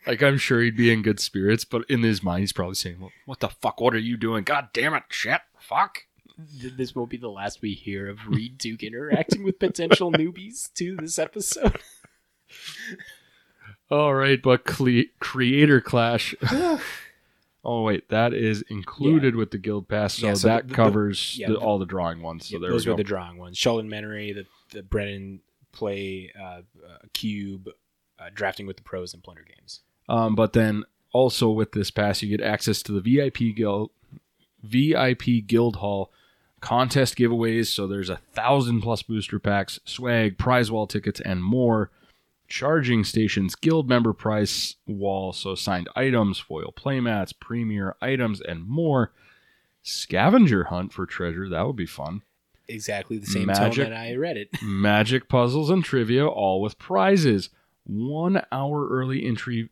Like I'm sure he'd be in good spirits, but in his mind he's probably saying, well, "What the fuck? What are you doing? God damn it! Shit! Fuck!" This won't be the last we hear of Reed Duke interacting with potential newbies to this episode. All right, but cle- Creator Clash. oh wait, that is included with the Guild Pass, so, Yeah, so that the- the- covers yeah, the, the- all the drawing ones. So Yeah, there those we were the drawing ones. Sheldon Menery, the the Brennan play uh, uh, cube, uh, drafting with the pros and plunder games. Um, but then also with this pass, you get access to the VIP guild, VIP Guild Hall contest giveaways. So there's a thousand plus booster packs, swag, prize wall tickets, and more. Charging stations, guild member price wall, so signed items, foil playmats, premier items, and more. Scavenger hunt for treasure, that would be fun. Exactly the same Magic. tone that I read it. Magic puzzles and trivia, all with prizes. One hour early entry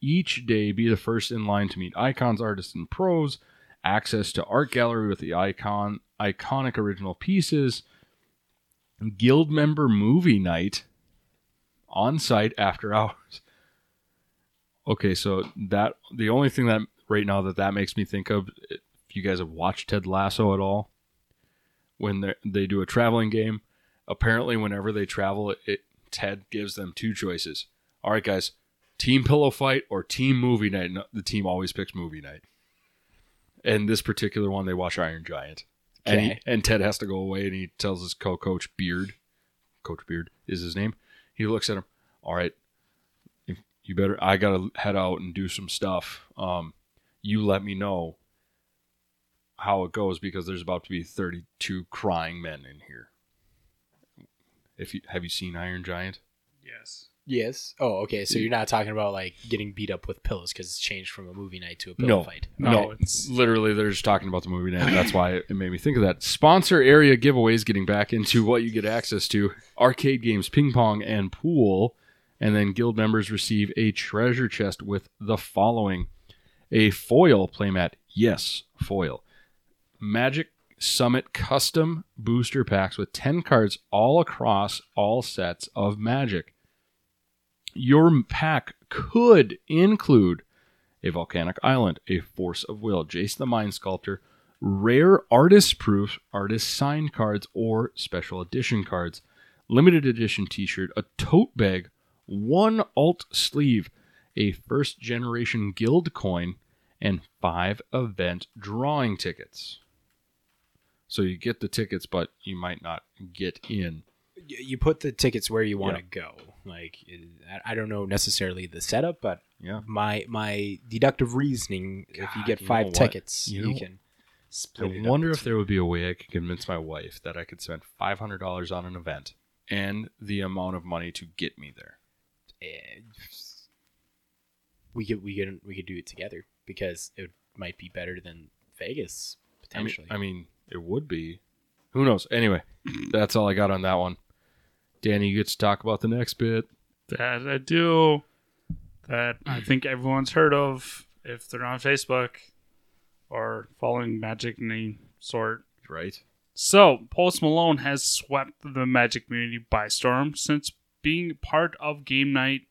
each day. Be the first in line to meet icons, artists, and pros. Access to art gallery with the icon iconic original pieces. Guild member movie night on site after hours. Okay, so that the only thing that right now that that makes me think of, if you guys have watched Ted Lasso at all, when they do a traveling game, apparently whenever they travel, it Ted gives them two choices. All right, guys, team pillow fight or team movie night. No, the team always picks movie night. And this particular one, they watch Iron Giant, and he, and Ted has to go away, and he tells his co-coach Beard, Coach Beard is his name. He looks at him. All right, if you better. I gotta head out and do some stuff. Um, you let me know how it goes because there's about to be 32 crying men in here. If you have you seen Iron Giant? Yes. Yes. Oh, okay. So you're not talking about like getting beat up with pillows because it's changed from a movie night to a pillow No. fight. No, Okay. Oh, it's Literally, they're just talking about the movie night. That's why it made me think of that. Sponsor area giveaways, getting back into what you get access to arcade games, ping pong, and pool. And then guild members receive a treasure chest with the following a foil playmat. Yes, foil. Magic Summit custom booster packs with 10 cards all across all sets of Magic. Your pack could include a volcanic island, a force of will, Jace the Mind Sculptor, rare artist proof, artist signed cards, or special edition cards, limited edition t shirt, a tote bag, one alt sleeve, a first generation guild coin, and five event drawing tickets. So you get the tickets, but you might not get in. You put the tickets where you want to go. Like I- I don't know necessarily the setup, but Yeah. my my deductive reasoning, if you God, get you five know tickets, You you, know- can I wonder if there would be a way I could convince my wife that I could spend five hundred dollars on an event and the amount of money to get me there. Eh, we could we could we could do it together because it might be better than Vegas I mean, potentially. I mean, it would be. Who knows? Anyway, that's all I got on that one. Danny, you get to talk about the next bit. that I do that I think everyone's heard of if they're on Facebook or following Magic in any sort. Right? So, Post Malone has swept the Magic community by storm since being part of Game Night,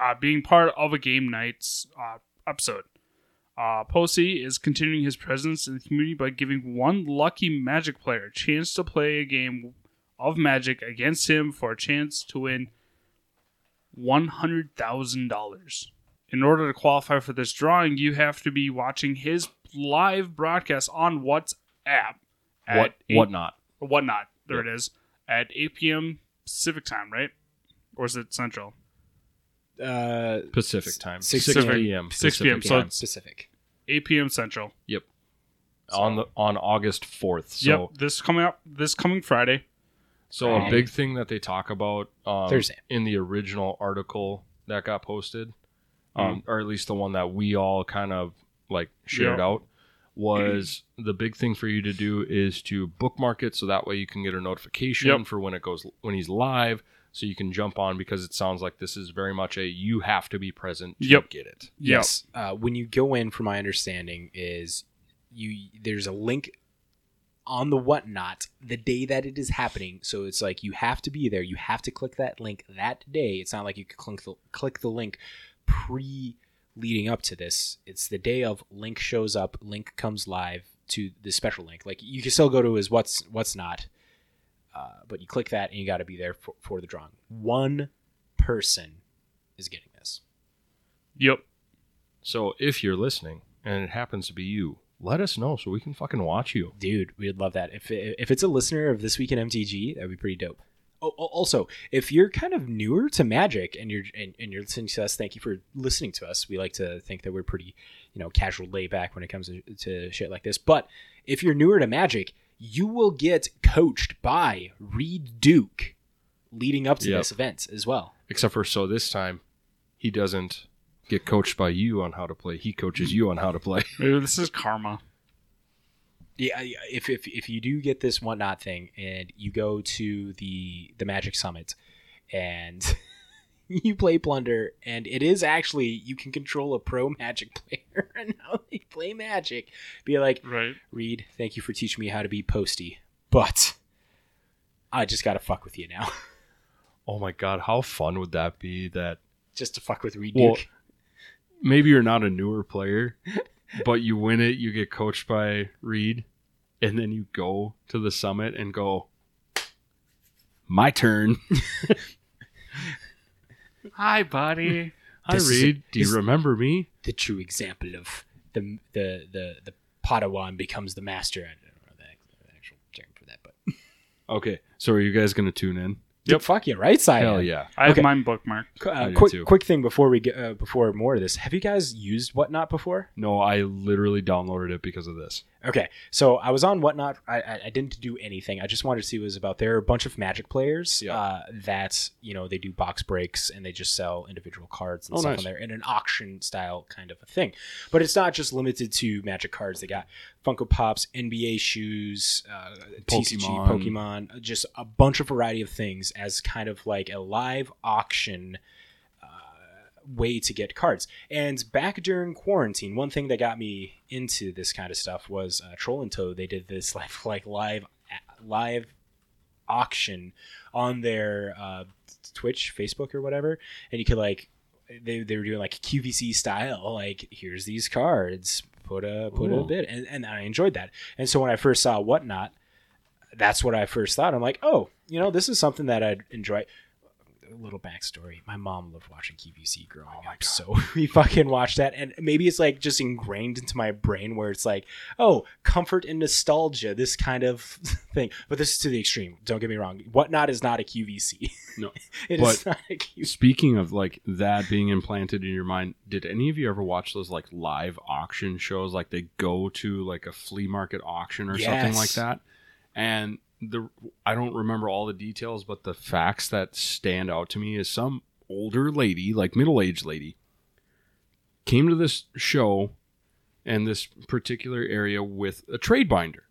uh, being part of a Game Night's uh, episode. Uh, Posey is continuing his presence in the community by giving one lucky Magic player a chance to play a game of Magic against him for a chance to win $100,000. In order to qualify for this drawing, you have to be watching his live broadcast on WhatsApp at What? eight- What not? whatnot. There Yep. it is at 8 p.m. Pacific time, right? Or is it Central? uh, Pacific time. Six Six p.m. p.m. 6 p.m. Pacific So time. it's Pacific. 8 p.m. Central. Yep. on the on August fourth. So yep. This coming up. This coming Friday. So a big thing that they talk about um, Thursday. in the original article that got posted, um, or at least the one that we all kind of like shared Yeah. out, was the big thing for you to do is to bookmark it so that way you can get a notification Yep. for when it goes when he's live, so you can jump on because it sounds like this is very much a you have to be present to Yep. get it. Yes. Uh, when you go in, from my understanding, is you there's a link on the whatnot the day that it is happening. So it's like you have to be there. You have to click that link that day. It's not like you could click the, click the link pre leading up to this. It's the day of link shows up, link comes live to the special link. Like you can still go to his what's what's not, uh, but you click that and you got to be there for, for the drawing. One person is getting this. Yep. So if you're listening and it happens to be you, let us know so we can fucking watch you. Dude, we'd love that. If if it's a listener of this week in MTG, that'd be pretty dope. Oh, oh, also, if you're kind of newer to Magic and you're and, and you're listening to us, thank you for listening to us. We like to think that we're pretty, you know, casual, layback when it comes to, to shit like this. But if you're newer to Magic, you will get coached by Reed Duke leading up to Yep. this event as well. Except for so this time, he doesn't get coached by you on how to play. He coaches you on how to play. Maybe this is karma. Yeah, yeah, if, if if you do get this whatnot thing and you go to the the Magic Summit and you play Plunder and it is actually you can control a pro Magic player and how they play Magic. Be like, Right. Reed, thank you for teaching me how to be posty, but I just gotta fuck with you now, oh my god, how fun would that be? That just to fuck with Reed Well, Duke. Maybe you're not a newer player, but you win it, you get coached by Reed, and then you go to the summit and go, my turn. Hi, buddy. Hi, This is- Reed. Do you remember me? The true example of the the the the Padawan becomes the master. I don't know the actual term for that, but Okay, so are you guys going to tune in? Yep. Fuck you, right side. Hell yeah. I have mine bookmarked. Uh, quick, too. quick thing before we get uh, before more of this. Have you guys used Whatnot before? No, I literally downloaded it because of this. Okay, so I was on Whatnot. I, I, I didn't do anything. I just wanted to see what it was about. There are a bunch of Magic players Yeah. uh, that you know they do box breaks and they just sell individual cards and Oh, stuff nice. on there in an auction style kind of a thing. But it's not just limited to Magic cards. They got Funko Pops, NBA shoes, uh, TCG, Pokemon. Pokemon, just a bunch of variety of things as kind of like a live auction uh, way to get cards. And back during quarantine, one thing that got me into this kind of stuff was uh, Troll and Toad. They did this like like live live auction on their uh, Twitch, Facebook, or whatever, and you could like they, they were doing like QVC style, like here's these cards, put a put a Ooh. bid, and and I enjoyed that. And so when I first saw Whatnot, that's what I first thought. I'm like, oh, you know, this is something that I'd enjoy. A little backstory: My mom loved watching QVC growing oh up, so we fucking watched that. And maybe it's like just ingrained into my brain, where it's like, oh, comfort and nostalgia, this kind of thing. But this is to the extreme. Don't get me wrong. Whatnot is not a QVC. No. it is not a QVC. Speaking of like that being implanted in your mind, did any of you ever watch those like live auction shows? Like they go to like a flea market auction or something like that, and the I don't remember all the details, but the facts that stand out to me is some older lady, like middle aged lady, came to this show and this particular area with a trade binder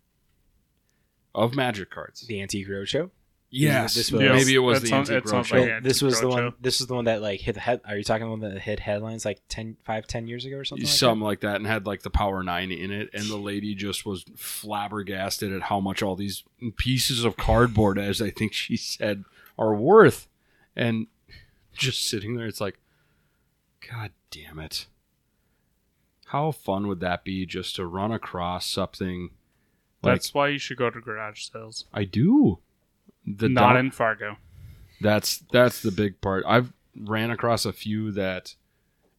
of magic cards. The Antique Roadshow. Yes, this was- maybe it was That the sounds- antique that roadshow. like it. this was the Roadshow. one. This is the one that like hit the head. Are you talking about the one that hit headlines like 10, 5, 10 years ago or something? Like something like that and had like the power nine in it and the lady just was flabbergasted at how much all these pieces of cardboard as i think she said are worth and just sitting there it's like god damn it how fun would that be just to run across something like That's why you should go to garage sales. i do the Not in Fargo. that's that's the big part. I've ran across a few that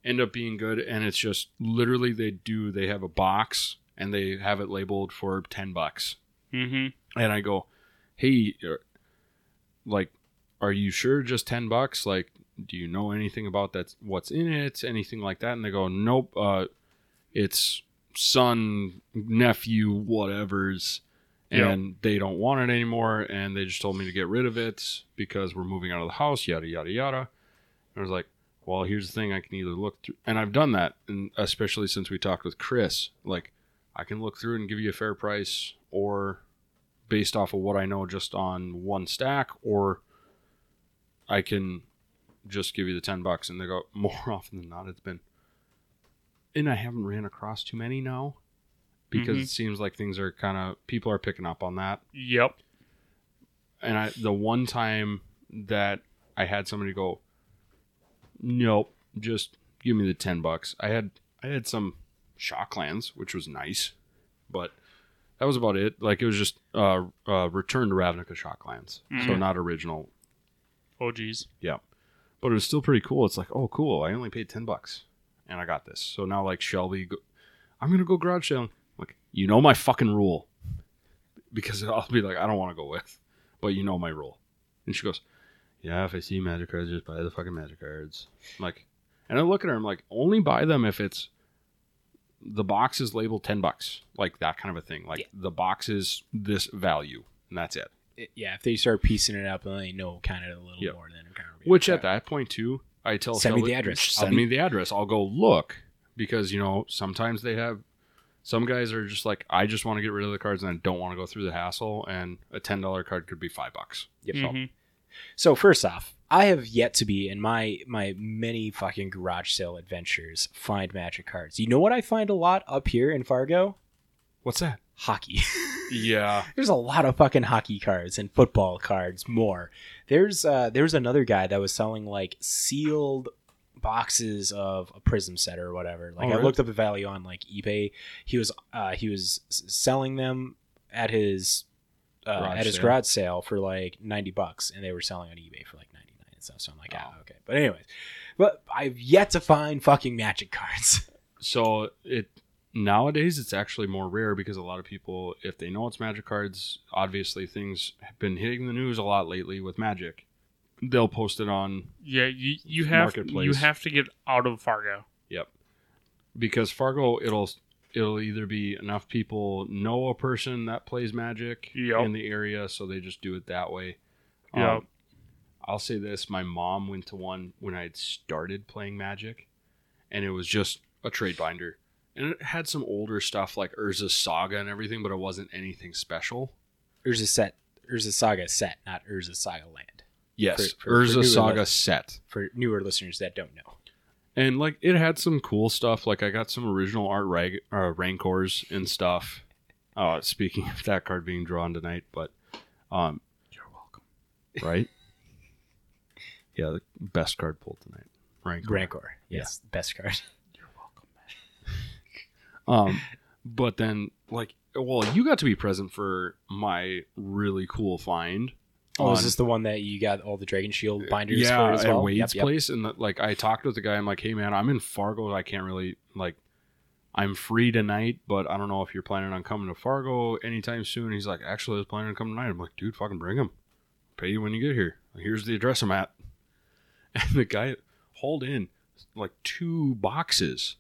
end up being good, and it's just literally they do. They have a box and they have it labeled for ten bucks, Mm-hmm. and I go, "Hey, uh, like, are you sure just ten bucks? Like, do you know anything about that? What's in it? Anything like that?" And they go, "Nope. Uh, it's son, nephew, whatever's." And they don't want it anymore and they just told me to get rid of it because we're moving out of the house yada yada yada. And i was like well here's the thing i can either look through and i've done that and especially since we talked with chris like i can look through and give you a fair price or based off of what i know just on one stack or i can just give you the 10 bucks and they go more often than not it's been and i haven't ran across too many now because Mhm. it seems like things are kind of people are picking up on that Yep. and I the one time that I had somebody go, nope, just give me the ten bucks. I had I had some Shocklands, which was nice, but that was about it. Like it was just uh, uh Return to Ravnica Shocklands, so Mhm. not original. Oh, geez. Yeah, but it was still pretty cool. It's like, oh, cool. I only paid ten bucks, and I got this. So now, like Shelby, go, I'm gonna go garage sale. You know my fucking rule, because I'll be like, I don't want to go with, but you know my rule. And she goes, Yeah, if I see magic cards, just buy the fucking magic cards. I'm like, and I look at her, I'm like, only buy them if it's the box is labeled ten bucks, like that kind of a thing. Like Yeah. the box is this value, and that's it. It- yeah, if they start piecing it up, then they know kind of a little Yep. more than a kind of Which at that point too, I tell Send me the address. I'll Send be- me the address. I'll go look because you know sometimes they have. Some guys are just like, I just want to get rid of the cards and I don't want to go through the hassle. And a ten dollar card could be five bucks. Yep. Mhm. So first off, I have yet to be in my my many fucking garage sale adventures find magic cards. You know what I find a lot up here in Fargo? What's that? Hockey. Yeah, there's a lot of fucking hockey cards and football cards more. There's uh there's another guy that was selling like sealed boxes of a prism set or whatever. Like Oh, I really? looked up the value on like eBay. He was uh he was selling them at his uh, at his sale. garage sale for like 90 bucks and they were selling on eBay for like 99 and stuff. So I'm like, ah, Oh. okay. But anyways, but I've yet to find fucking magic cards. so it nowadays it's actually more rare because a lot of people, if they know it's magic cards, obviously things have been hitting the news a lot lately with magic. They'll post it on Yeah, you you have you have to get out of Fargo. Yep, because Fargo it'll it'll either be enough people know a person that plays Magic Yep. in the area, so they just do it that way. Yep. Um, I'll say this: my mom went to one when I had started playing Magic, and it was just a trade binder, and it had some older stuff like Urza Saga and everything, but it wasn't anything special. Urza set, Urza Saga set, not Urza Saga Land. Yes, For- for- for Urza newer Saga listeners. set. For newer listeners that don't know, and like it had some cool stuff like i got some original art rag- uh, rancors and stuff uh speaking of that card being drawn tonight but um You're welcome. right yeah the best card pulled tonight rancor Rancor, yes, best card. You're welcome. um but then like well you got to be present for my really cool find Oh, is this the one that you got all the Dragon Shield uh, binders yeah, for as at well? Wade's Yep, yep. place, and the, like I talked with the guy. I'm like, hey man, I'm in Fargo. I can't really like. I'm free tonight, but I don't know if you're planning on coming to Fargo anytime soon. He's like, actually, I was planning on coming tonight. I'm like, dude, fucking bring him. Pay you when you get here. Here's the address I'm at. And the guy hauled in like two boxes,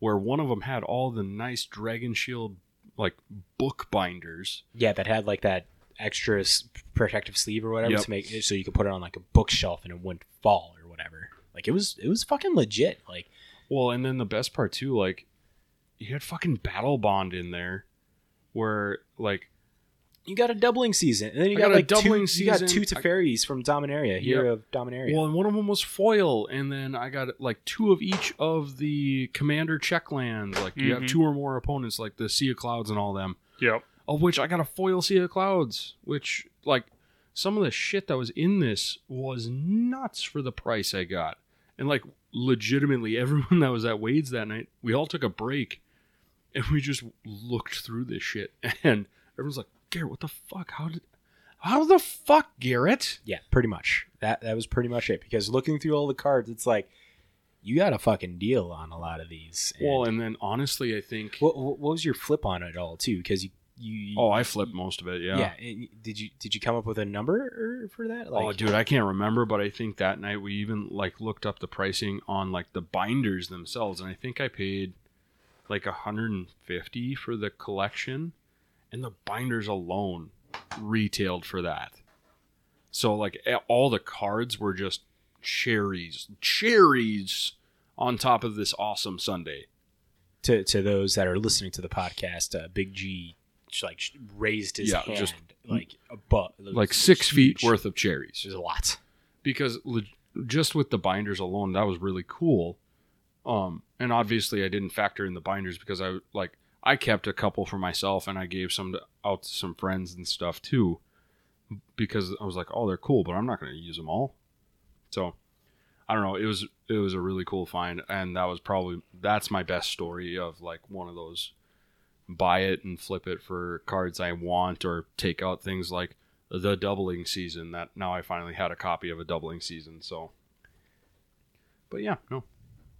where one of them had all the nice Dragon Shield like book binders. Yeah, that had like that extra s- protective sleeve or whatever Yep. to make it so you could put it on like a bookshelf and it wouldn't fall or whatever. Like it was, it was fucking legit. Like Well, and then the best part too, like you had fucking Battle Bond in there, where like you got a doubling season, and then you I got, got a like doubling two, You got two Teferis from Dominaria, Hero of Dominaria. well, and one of them was foil, and then I got like two of each of the Commander check lands. Like you have Mhm. two or more opponents, like the Sea of Clouds and all them. Yep. Of which I got a foil Sea of Clouds, which like some of the shit that was in this was nuts for the price I got, and like legitimately everyone that was at Wade's that night, we all took a break, and we just looked through this shit, and everyone's like, Garrett, what the fuck? How did? How the fuck, Garrett? yeah, pretty much. That that was pretty much it. Because looking through all the cards, it's like you got a fucking deal on a lot of these. And Well, and then honestly, I think. what, what what was your flip on it all too? Because you you oh, I flipped most of it. Yeah. yeah. and Did you did you come up with a number for that? oh, dude, I can't remember, but I think that night we even like looked up the pricing on like the binders themselves, and I think I paid like 150 for the collection, and the binders alone retailed for that. So like all the cards were just cherries, cherries on top of this awesome Sunday. to to those that are listening to the podcast, uh, Big G like raised his Yeah, hand just- like above, Like six feet worth of cherries. There's a lot. because le- just with the binders alone, that was really cool. Um, and obviously, I didn't factor in the binders because I like I kept a couple for myself and I gave some to, out to some friends and stuff too, because I was like, oh, they're cool, but I'm not going to use them all. So I don't know. It was it was a really cool find, and that was probably that's my best story of like one of those buy it and flip it for cards I want or take out things like the doubling season that now I finally had a copy of a doubling season. So, but yeah, no,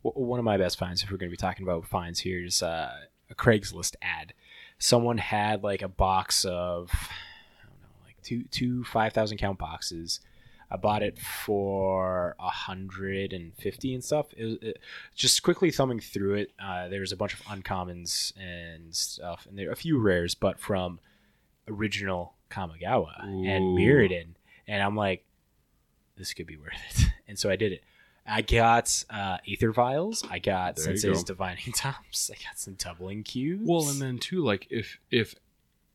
One of my best finds, if we're going to be talking about finds here, is uh, a Craigslist ad. Someone had like a box of, I don't know, like two two five thousand count boxes. I bought it for a hundred and fifty and stuff. It, was- it, just quickly thumbing through it, uh, there's a bunch of uncommons and stuff, and there are a few rares, but from original Kamigawa and Ooh. Mirrodin, and I'm like, this could be worth it, and so I did it. I got uh, Aether Vials. I got There Sensei's go. Divining Tops. I got some doubling cubes. Well, and then too, like if if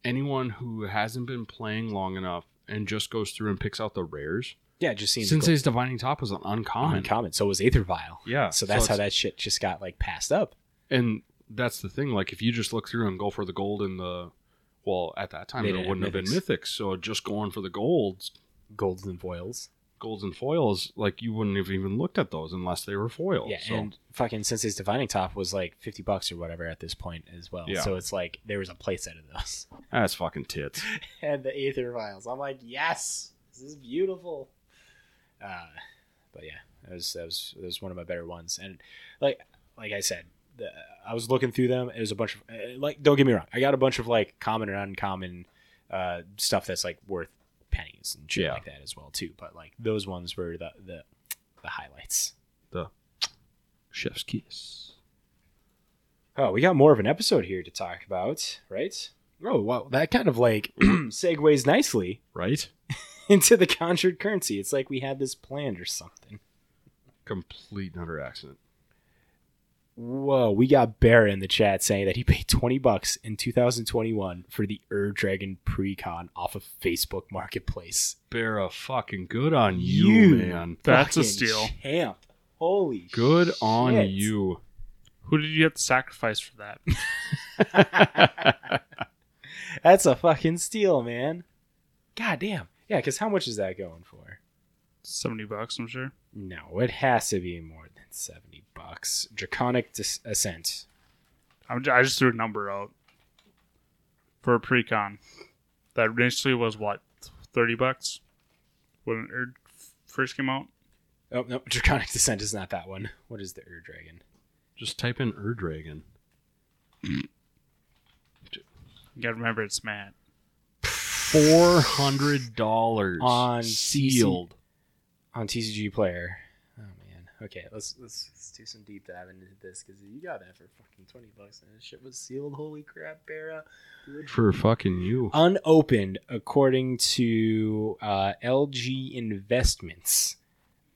anyone who hasn't been playing long enough and just goes through and picks out the rares, yeah, just seeing Sensei's Divining Top was an uncommon. uncommon. So was Aether Vial. Yeah, So that's how it's- that shit just got like passed up. And that's the thing. Like if you just look through and go for the gold in the, well, at that time They there didn't wouldn't have have been mythics. So just going for the golds, Golds and foils. golds and foils, like you wouldn't have even looked at those unless they were foils. Yeah, so. and fucking Sensei's Divining Top was like fifty bucks or whatever at this point as well. Yeah. So it's like there was a playset of those. that's fucking tits. and the Aether Vials. I'm like, yes, this is beautiful. Uh, but yeah, that was that was that was one of my better ones. And like like I said, the, I was looking through them. It was a bunch of uh, like, don't get me wrong, I got a bunch of like common and uncommon uh, stuff that's like worth pennies. and shit Yeah. like that as well too. But like those ones were the the, the highlights. The chef's kiss. Oh, we got more of an episode here to talk about, right? Oh, wow, that kind of like segues nicely Right? into the conjured currency. It's like we had this planned or something. Complete and utter accident. Whoa, we got Bear in the chat saying that he paid 20 bucks in 2021 for the Ur Dragon Precon off of Facebook Marketplace. Bear fucking good on you, man. That's a steal. Champ. Holy Good on you. Who did you have to sacrifice for that? That's a fucking steal, man. God damn. Yeah, because how much is that going for? Seventy bucks, I'm sure. No, it has to be more than 70 bucks. Draconic Dis- Ascent. I'm, j- I just threw a number out for a precon. That initially was what, thirty bucks when it first came out. Oh, no, Draconic Descent is not that one. What is the Ur Dragon? Just type in Ur-Dragon. You gotta remember it's Matt. Four hundred dollars On sealed. on TCG Player. Oh man. Okay, let's let's, let's do some deep dive into this because you got that for fucking twenty bucks and this shit was sealed. Holy crap, Barra! For fucking you. Unopened, according to uh, LG Investments.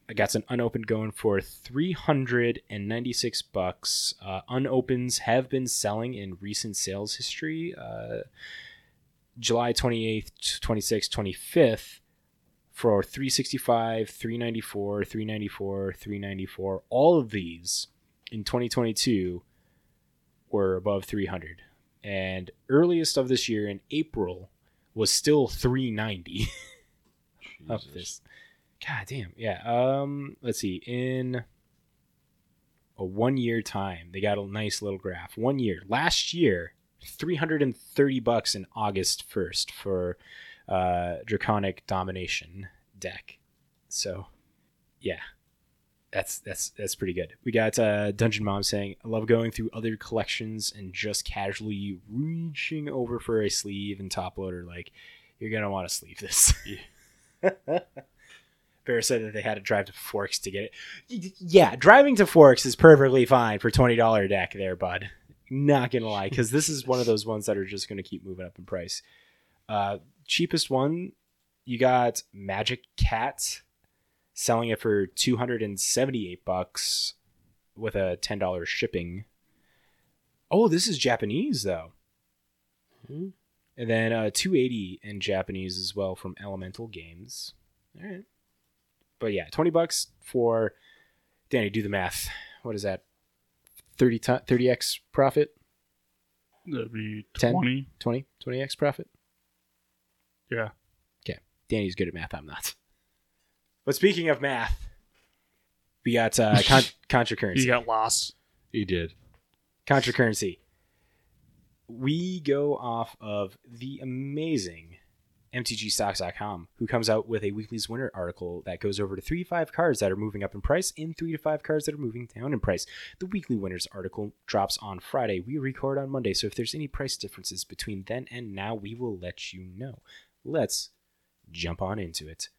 I got an unopened going for three hundred and ninety six bucks. Uh, unopens have been selling in recent sales history. Uh, July twenty eighth, twenty sixth, twenty fifth for 365, 394, 394, 394. All of these in 2022 were above 300. And earliest of this year in April was still 390 of this. God damn. Yeah. Um let's see. In a 1 year time, they got a nice little graph. 1 year. Last year, 330 bucks in August 1st for uh, Draconic Domination deck. So, yeah, that's that's that's pretty good. We got uh, Dungeon Mom saying, "I love going through other collections and just casually reaching over for a sleeve and top loader. Like, you're gonna want to sleeve this." Bear said that they had to drive to Forks to get it. Yeah, driving to Forks is perfectly fine for twenty dollar deck there, bud. Not gonna lie, because this is one of those ones that are just gonna keep moving up in price. Uh, cheapest one, you got Magic Cat selling it for 278 bucks with a $10 shipping. Oh, this is Japanese though. Hmm. And then uh, 280 in Japanese as well from Elemental Games. All right. But yeah, 20 bucks for Danny, do the math. What is that? 30 ti 30x profit? That'd be 10? twenty. 20 20x profit? Yeah. Okay. Danny's good at math. I'm not. But speaking of math, we got uh, con- contra He currency. got lost. He did. Contra currency. We go off of the amazing MTGstocks.com, who comes out with a weekly's winner article that goes over to three to five cards that are moving up in price and three to five cards that are moving down in price. The weekly winners article drops on Friday. We record on Monday, so if there's any price differences between then and now, we will let you know. Let's jump on into it.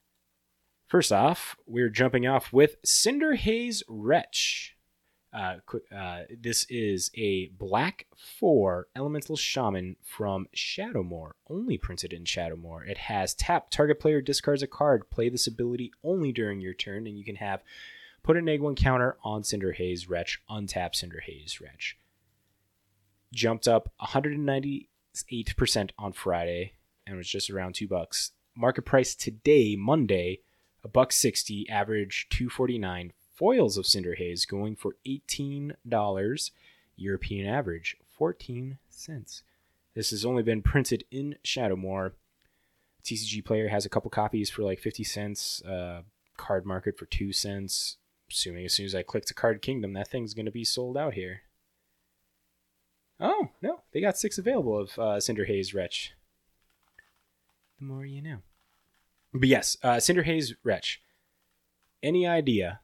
First off, we're jumping off with Cinder Haze Wretch. Uh, uh, this is a black four elemental shaman from Shadowmoor, only printed in Shadowmoor. It has tap target player discards a card, play this ability only during your turn, and you can have put an egg one counter on Cinder Haze Wretch, untap Cinder Haze Wretch. Jumped up 198% on Friday and was just around two bucks. Market price today, Monday, a buck sixty, average two forty nine. Foils of Cinder Haze going for eighteen dollars. European average fourteen cents. This has only been printed in Shadowmoor. TCG Player has a couple copies for like fifty cents. Uh, card Market for two cents. Assuming as soon as I click to Card Kingdom, that thing's going to be sold out here. Oh no, they got six available of uh, Cinder Haze Wretch. The more you know. But yes, uh, Cinder Haze Wretch. Any idea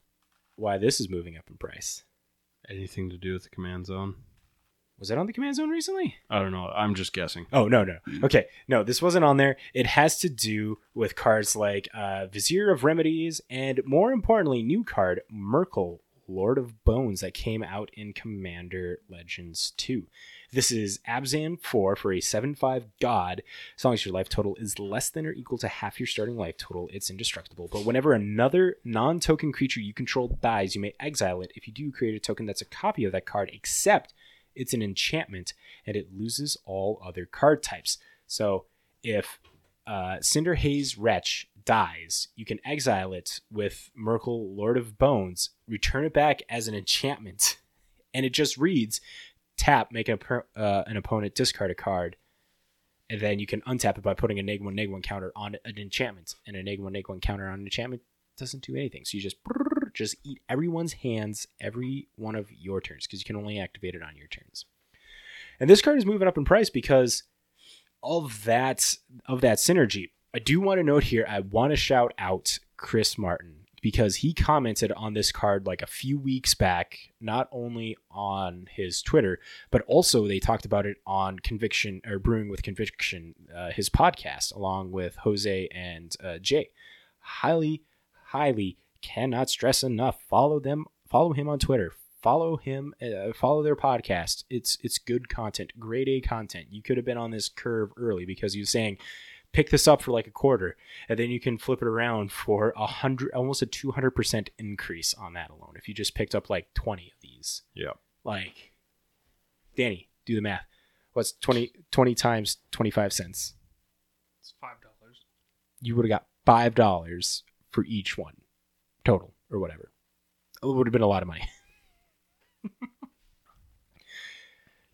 why this is moving up in price? Anything to do with the command zone? Was it on the Command Zone recently? I don't know. I'm just guessing. Oh no no okay no this wasn't on there. It has to do with cards like uh, Vizier of Remedies and more importantly new card Myrkul Lord of Bones that came out in Commander Legends 2. This is Abzan 4 for a 7-5 god. As long as your life total is less than or equal to half your starting life total, it's indestructible. But whenever another non-token creature you control dies, you may exile it. If you do, create a token that's a copy of that card, except it's an enchantment and it loses all other card types. So if uh, Cinder Haze Wretch dies, you can exile it with Myrkul, Lord of Bones, return it back as an enchantment, and it just reads tap, make an, uh, an opponent discard a card, and then you can untap it by putting a neg one neg one counter on an enchantment, and a neg one neg one counter on an enchantment doesn't do anything. So you just just eat everyone's hands every one of your turns because you can only activate it on your turns. And this card is moving up in price because of that of that synergy. I do want to note here. I want to shout out Chris Martin because he commented on this card like a few weeks back, not only on his Twitter, but also they talked about it on Conviction or Brewing with Conviction, uh, his podcast, along with Jose and uh, Jay. Highly, highly cannot stress enough. Follow them. Follow him on Twitter. Follow him. Uh, follow their podcast. It's it's good content, grade A content. You could have been on this curve early because he was saying, pick this up for like a quarter, and then you can flip it around for a hundred, almost a two hundred percent increase on that alone. If you just picked up like twenty of these, Yeah. like, Danny, do the math. What's 20, 20 times twenty five cents? It's five dollars. You would have got five dollars for each one, total or whatever. It would have been a lot of money.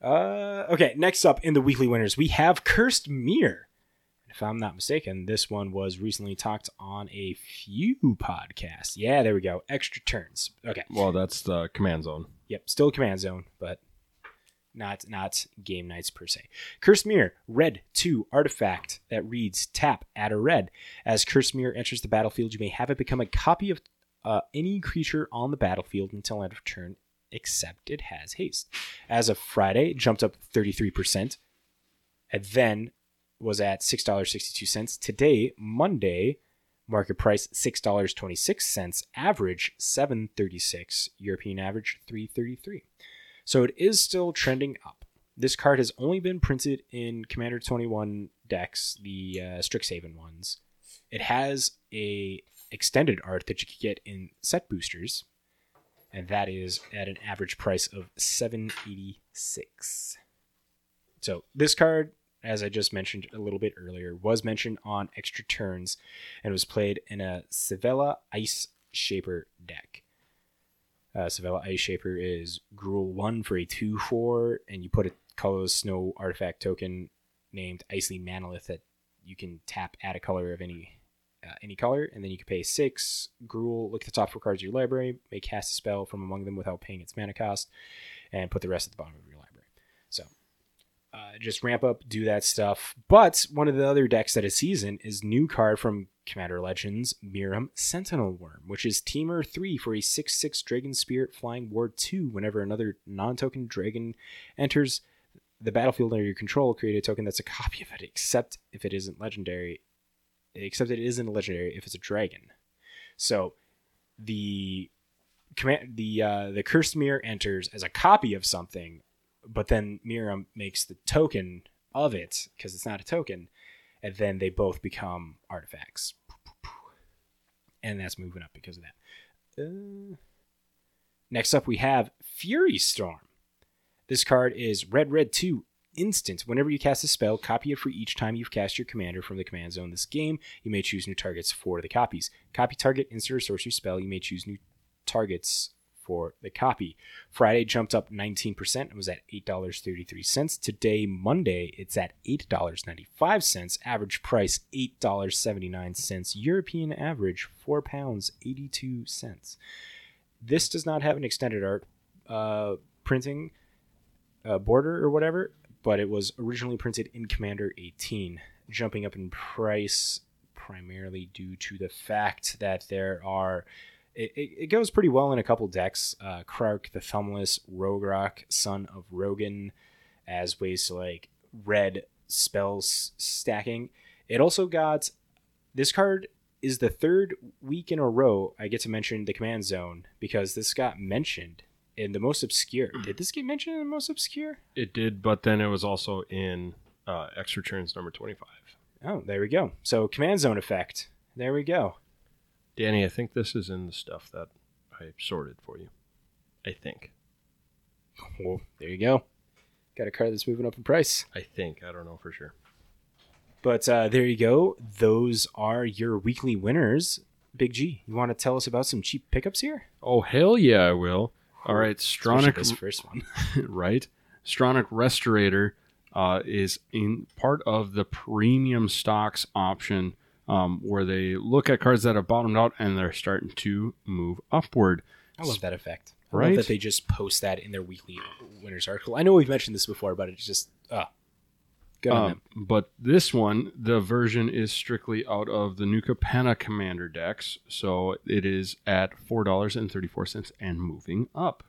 uh, okay, next up in the weekly winners, we have Cursed Mirror. If I'm not mistaken, this one was recently talked on a few podcasts. Yeah, there we go. Extra turns. Okay. Well, that's the command zone. Yep, still command zone, but not not game nights per se. Curse Mirror, red two artifact that reads tap add a red. As Curse Mirror enters the battlefield, you may have it become a copy of uh, any creature on the battlefield until end of turn, except it has haste. As of Friday, it jumped up 33%, and then was at $6.62. Today, Monday, market price $6.26, average 736, European average 333. So it is still trending up. This card has only been printed in Commander 21 decks, the uh, Strixhaven ones. It has a extended art that you can get in set boosters, and that is at an average price of 786. So this card, as I just mentioned a little bit earlier, was mentioned on extra turns and was played in a Svella Ice Shaper deck. Uh, Svella Ice Shaper is Gruul 1 for a 2 4, and you put a colorless snow artifact token named Icy Manalith that you can tap, at a color of any uh, any color, and then you can pay 6. Gruul, look at the top four cards of your library, may cast a spell from among them without paying its mana cost, and put the rest at the bottom of your uh, just ramp up, do that stuff. But one of the other decks that is season is new card from Commander Legends, Miirym Sentinel Wyrm, which is Temur 3 for a 6 6 Dragon Spirit Flying Ward 2. Whenever another non token dragon enters the battlefield under your control, create a token that's a copy of it, except if it isn't legendary. Except it isn't legendary if it's a dragon. So the command the uh, the cursed mirror enters as a copy of something, but then Miirym makes the token of it because it's not a token, and then they both become artifacts. And that's moving up because of that. Uh, next up, we have Fury Storm. This card is red, red 2 instant. Whenever you cast a spell, copy it for each time you've cast your commander from the command zone this game. You may choose new targets for the copies. Copy target, instant or sorcery spell. You may choose new targets for the copy. Friday jumped up 19% and was at $8.33. Today, Monday, it's at $8.95. Average price $8.79. European average £4 pounds 82 cents. This does not have an extended art uh, printing uh, border or whatever, but it was originally printed in Commander 18, jumping up in price primarily due to the fact that there are it, it, it goes pretty well in a couple decks. Uh, Krark, the Thumbless, Rograkh, Son of Rohgahh, as ways to like red spells stacking. It also got this card is the third week in a row I get to mention the command zone because this got mentioned in the most obscure. Did this get mentioned in the most obscure? It did, but then it was also in uh, Extra Turns number 25. Oh, there we go. So command zone effect. There we go. Danny, I think this is in the stuff that I sorted for you. I think. Well, there you go. Got a card that's moving up in price. I think. I don't know for sure. But uh, there you go. Those are your weekly winners. Big G, you want to tell us about some cheap pickups here? Oh, hell yeah, I will. All right, Especially Strionic, this first one. right? Strionic Resonator uh, is in part of the premium stocks option um, where they look at cards that have bottomed out and they're starting to move upward. I love that effect. I Right? love that they just post that in their weekly winners article. I know we've mentioned this before, but it's just uh good on Um, them. but this one, the version is strictly out of the New Capenna Commander decks, so it is at four dollars and thirty four cents and moving up.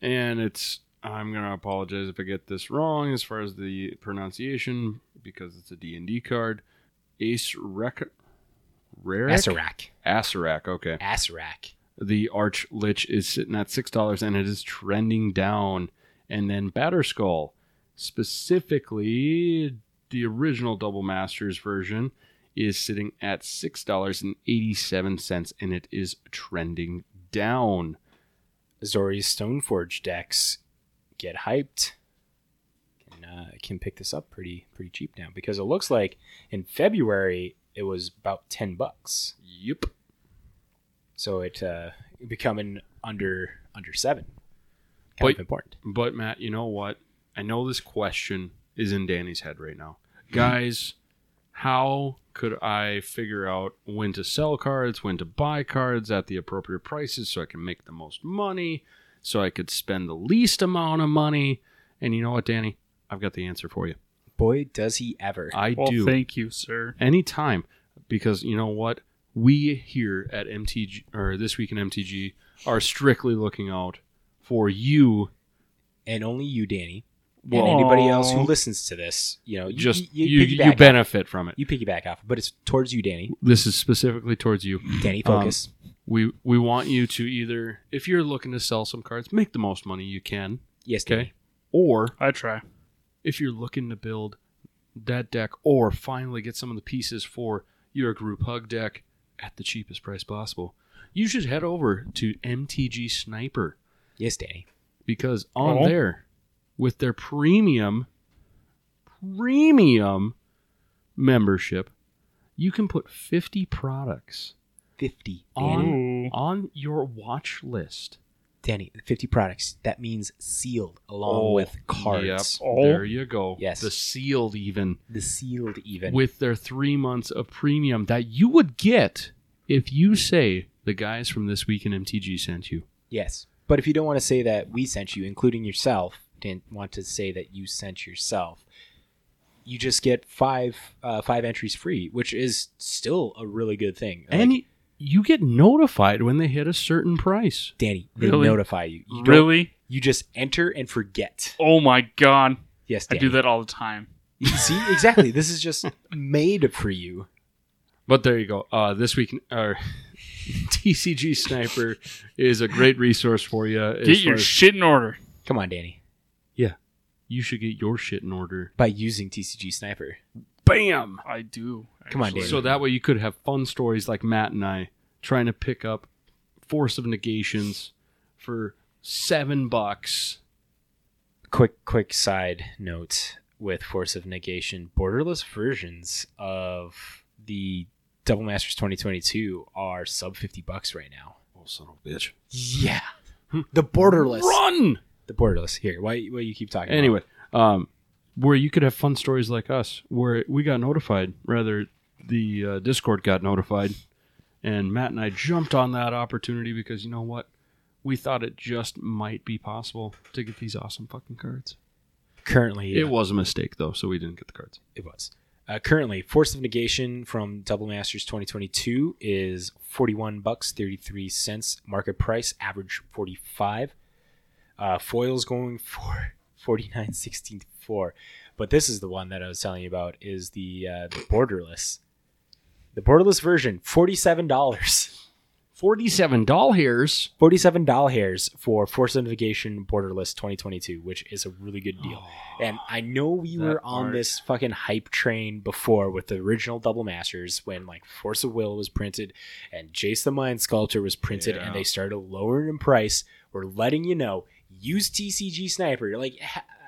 And it's I'm gonna apologize if I get this wrong as far as the pronunciation because it's a D and D card. Ace Rec Raric? Asarak. Asarak, okay. Asarak. The Arch Lich is sitting at six dollars and it is trending down. And then Batterskull, specifically the original Double Masters version, is sitting at six dollars and eighty seven cents and it is trending down. Azorius Stoneforge decks get hyped. Can, uh, can pick this up pretty pretty cheap now because it looks like in February it was about ten bucks. Yep. So it uh, becoming under under seven. Kind But- of important. But Matt, you know what? I know this question is in Danny's head right now. Guys, how could I figure out when to sell cards, when to buy cards at the appropriate prices so I can make the most money, so I could spend the least amount of money? And you know what, Danny? I've got the answer for you. Boy, does he ever! I Well, do. thank you, sir. anytime because you know what we here at mtg or this week in mtg are strictly looking out for you and only you, Danny, well and anybody else who listens to this, you know, you, just you, you, you, you, piggyback off- benefit from it you piggyback off, but it's towards you, Danny. this is specifically towards you Danny, Um, focus. we we want you to either if you're looking to sell some cards make the most money you can yes, okay Danny. or I try. If you're looking to build that deck or finally get some of the pieces for your group hug deck at the cheapest price possible you should head over to mtg sniper Yes, Danny. because on Oh. there with their premium premium membership you can put 50 products Fifty, On- Danny. Ooh. on your watch list Danny, fifty products. That means sealed along Oh, with cards. Yep, Oh. there you go. Yes. the sealed even The sealed, even. with their three months of premium that you would get if you say the guys from this week in MTG sent you. yes, but if you don't want to say that we sent you, including yourself, didn't want to say that you sent yourself, you just get five uh, five entries free, which is still a really good thing. Like, and you get notified when they hit a certain price. Danny, they Really? notify you. You don't- Really? You just enter and forget. Oh my god. Yes, I Danny. do that all the time. You see, exactly. this is just made for you. But there you go. Uh, this week, uh, TCG Sniper is a great resource for you. as Get your as- shit in order. Come on, Danny. Yeah. You should get your shit in order. By using TCG Sniper. Bam! I do. Come on, actually. David. So that way you could have fun stories like Matt and I trying to pick up Force of Negations for seven bucks. quick quick side note with force of negation borderless versions of the double masters 2022 are sub 50 bucks right now Oh, son of a bitch. yeah the borderless Run! the borderless here why why you keep talking about Anyway, um, where you could have fun stories like us, where we got notified, rather, the uh, Discord got notified, and Matt and I jumped on that opportunity because you know what? We thought it just might be possible to get these awesome fucking cards. currently It was a mistake, though, so we didn't get the cards. it was uh, currently force of negation from double masters 2022 is 41 bucks 33 cents market price average 45 uh, foils going for forty nine sixty four. But this is the one that I was telling you about is the uh, the borderless, the borderless version, forty seven dollars. Forty-seven doll hairs. 47 doll hairs for Force of Negation Borderless 2022, which is a really good deal. and I know we were on art. this fucking hype train before with the original Double Masters when like Force of Will was printed and Jace the Mind Sculptor was printed Yeah. and they started lowering in price. We're letting you know, use TCG Sniper. You're like,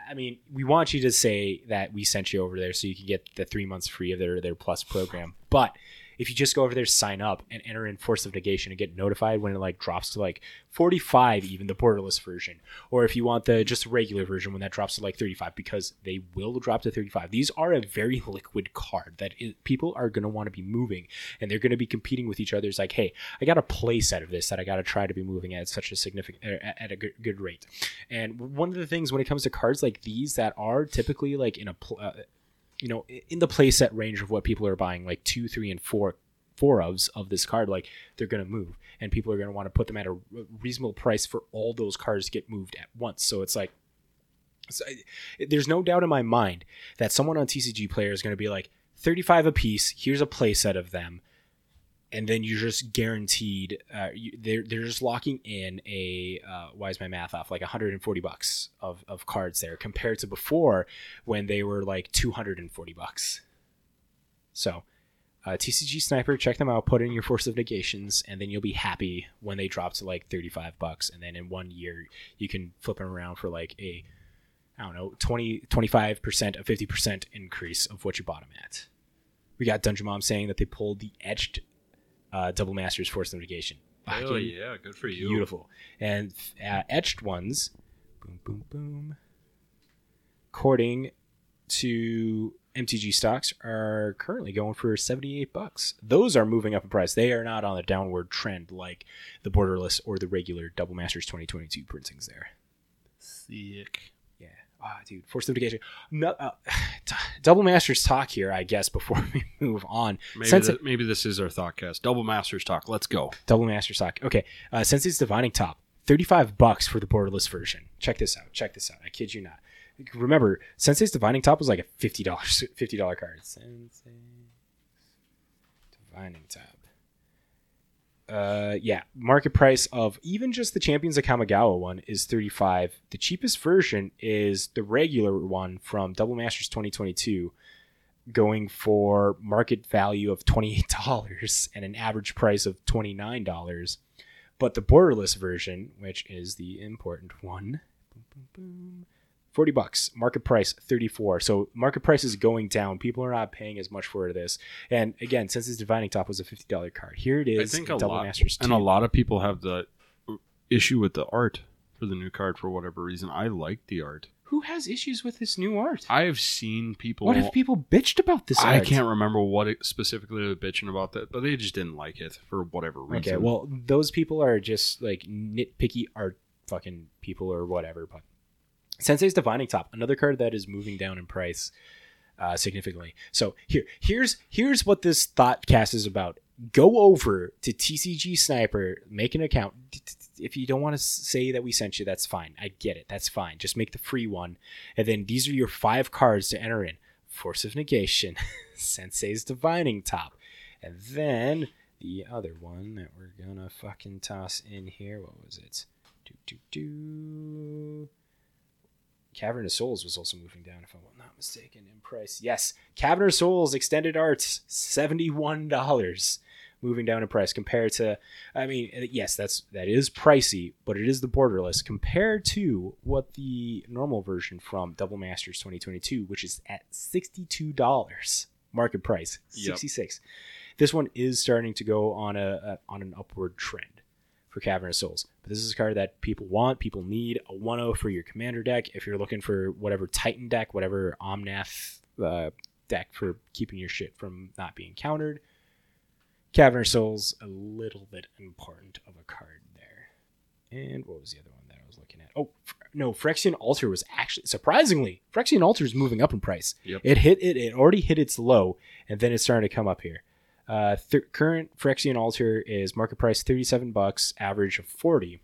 I mean, we want you to say that we sent you over there so you can get the three months free of their, their plus program. But if you just go over there, sign up, and enter in Force of Negation and get notified when it like drops to like 45, even the borderless version, or if you want the just regular version when that drops to like 35, because they will drop to 35. These are a very liquid card that people are going to want to be moving, and they're going to be competing with each other. It's like, hey, I got a play set of this that I got to try to be moving at such a significant er, at a good, good rate. And one of the things when it comes to cards like these that are typically like in a pl- uh, you know in the playset range of what people are buying like two three and four four ofs of this card like they're going to move. And people are going to want to put them at a reasonable price for all those cards to get moved at once. So it's like so I- there's no doubt in my mind that someone on tcg player is going to be like 35 a piece here's a playset of them and then you're just guaranteed uh, you, they're, they're just locking in a uh, why is my math off? Like 140 bucks of, of cards there compared to before when they were like 240 bucks. So uh, tcg sniper check them out put in your force of negations and then you'll be happy when they drop to like 35 bucks. And then in one year you can flip them around for like a i don't know 20 25% a 50% increase of what you bought them at. We got dungeon mom saying that they pulled the etched uh, double masters force negation Hell yeah, good for you. Beautiful. And uh, etched ones, boom, boom, boom, according to MTG stocks, are currently going for 78 bucks. Those are moving up in price. They are not on a downward trend like the borderless or the regular Double Masters 2022 printings there. Sick. Dude, Force Notification. No, uh, t- Double Masters talk here, I guess, before we move on. Maybe, Since th- maybe this is our thoughtcast. Double Masters talk. Let's go. Double masters talk. Okay. Uh, Sensei's Divining Top, 35 bucks for the borderless version. Check this out. Check this out. I kid you not. Remember, Sensei's Divining Top was like a $50 $50 card. Sensei's Divining Top. Uh, yeah, market price of even just the Champions of Kamigawa one is 35. The cheapest version is the regular one from Double Masters 2022 going for market value of $28 and an average price of $29. But the borderless version, which is the important one, boom, boom, boom, 40 bucks. Market price 34. So market price is going down. People are not paying as much for this. And again, Sensei's Divining Top was a $50 card, here it is. I think a Double lot, Masters 2. and a lot of people have the issue with the art for the new card for whatever reason. I like the art. Who has issues with this new art? I have seen people. what if people bitched about this I art? can't remember what it specifically they were bitching about that, but they just didn't like it for whatever reason. Okay, well, those people are just like nitpicky art fucking people or whatever. But Sensei's Divining Top, another card that is moving down in price uh, significantly. So here, here's here's what this thought cast is about. Go over to TCG Sniper, make an account. If you don't want to say that we sent you, that's fine. I get it. That's fine. Just make the free one, and then these are your five cards to enter in: Force of Negation, Sensei's Divining Top, and then the other one that we're gonna fucking toss in here. What was it? Do do do. Cavern of Souls was also moving down, if I'm not mistaken, in price. Yes, Cavern of Souls Extended Arts, seventy-one dollars, moving down in price compared to. I mean, yes, that's that is pricey, but it is the borderless compared to what the normal version from Double Masters 2022, which is at sixty-two dollars market price, Yep. sixty-six. This one is starting to go on a, a on an upward trend for Cavern of Souls. But this is a card that people want, people need. A 1 for your commander deck. If you're looking for whatever Titan deck, whatever Omnath uh, deck for keeping your shit from not being countered, Cavern of Souls, a little bit important of a card there. And what was the other one that I was looking at? Oh, no, Phyrexian Altar was actually, surprisingly, Phyrexian Altar is moving up in price. Yep. It hit it, it already hit its low, and then it's starting to come up here. Uh, th- current Phyrexian Altar is market price 37 bucks, average of 40.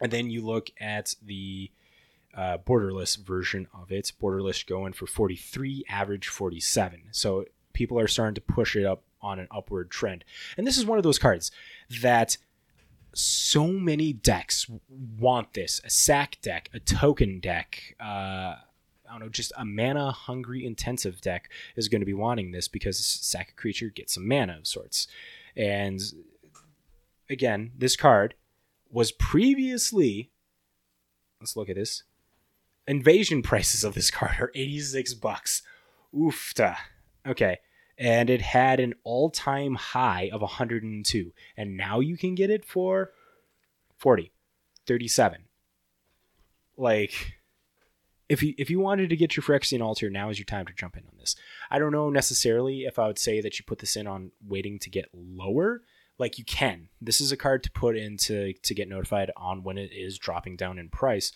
And then you look at the uh, borderless version of it. Borderless going for 43, average 47. So people are starting to push it up on an upward trend. And this is one of those cards that so many decks want this a sack deck, a token deck, uh, I don't know, just a mana hungry intensive deck is going to be wanting this because sack a creature, get some mana of sorts. And again, this card was previously, let's look at this. Invasion prices of this card are 86 bucks. Oofta. Okay. And it had an all time high of 102. And now you can get it for 40, 37. Like, if you if you wanted to get your Phyrexian altar, now is your time to jump in on this. I don't know necessarily if I would say that you put this in on waiting to get lower. Like you can. This is a card to put in to, to get notified on when it is dropping down in price.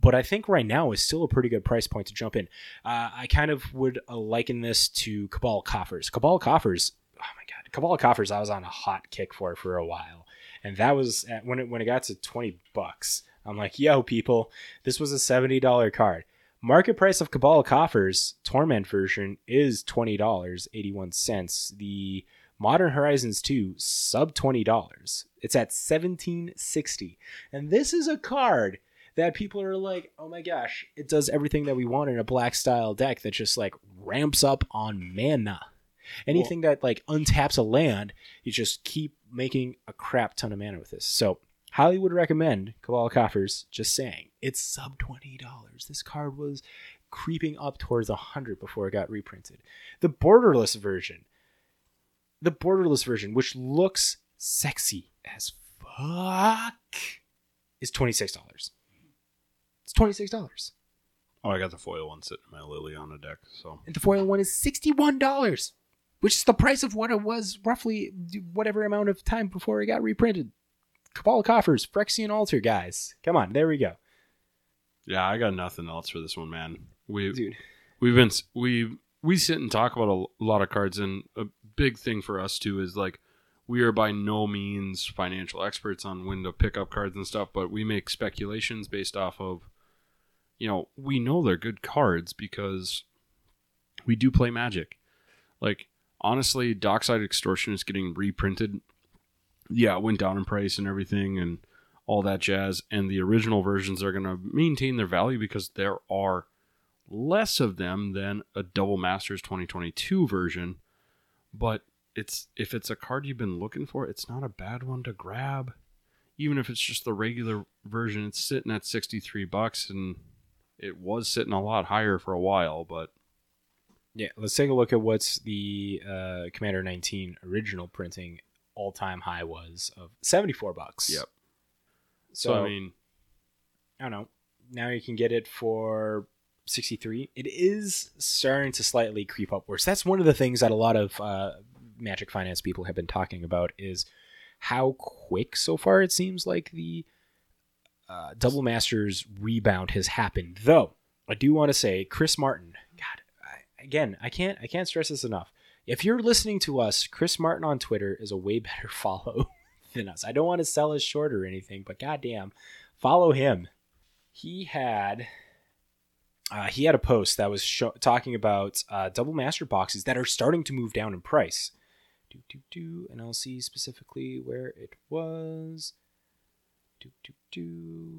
But I think right now is still a pretty good price point to jump in. Uh, I kind of would uh, liken this to Cabal Coffers. Cabal Coffers, oh my god, Cabal Coffers. I was on a hot kick for for a while, and that was at, when it when it got to twenty bucks. I'm like, yo, people, this was a $70 card. Market price of Cabal Coffers Torment version is $20.81. The Modern Horizons 2 sub $20. It's at 1760. And this is a card that people are like, "Oh my gosh, it does everything that we want in a black style deck that just like ramps up on mana." Anything that like untaps a land, you just keep making a crap ton of mana with this. So, highly would recommend Cabal Coffers. Just saying, it's sub twenty dollars. This card was creeping up towards a hundred before it got reprinted. The borderless version, the borderless version, which looks sexy as fuck, is twenty six dollars. It's twenty six dollars, Oh, I got the foil one sitting in my Liliana deck. So and the foil one is sixty one dollars, which is the price of what it was roughly whatever amount of time before it got reprinted. Cabal Coffers, Phyrexian Altar, guys. Come on, there we go. yeah, I got nothing else for this one, man. We Dude. we've been we we sit and talk about a lot of cards, and a big thing for us too is like we are by no means financial experts on when to pick up cards and stuff, but we make speculations based off of you know we know they're good cards because we do play Magic. Like honestly, Dockside Extortion is getting reprinted. Yeah, it went down in price and everything, and all that jazz. And the original versions are going to maintain their value because there are less of them than a Double Masters 2022 version. But it's if it's a card you've been looking for, it's not a bad one to grab. Even if it's just the regular version, it's sitting at 63 bucks and it was sitting a lot higher for a while, but Yeah, let's take a look at what's the uh, Commander 19 original printing all time high was of 74 bucks. Yep. So, so I mean, I don't know. Now you can get it for 63. It is starting to slightly creep upwards. That's one of the things that a lot of uh, Magic Finance people have been talking about is how quick so far it seems like the uh, Double Masters rebound has happened. Though I do want to say, Chris Martin. God, I, again, I can't I can't stress this enough. If you're listening to us, Chris Martin on Twitter is a way better follow than us. I don't want to sell us short or anything, but goddamn, follow him. He had uh, he had a post that was sho- talking about uh, double master boxes that are starting to move down in price. Do do do, and I'll see specifically where it was. Do do do.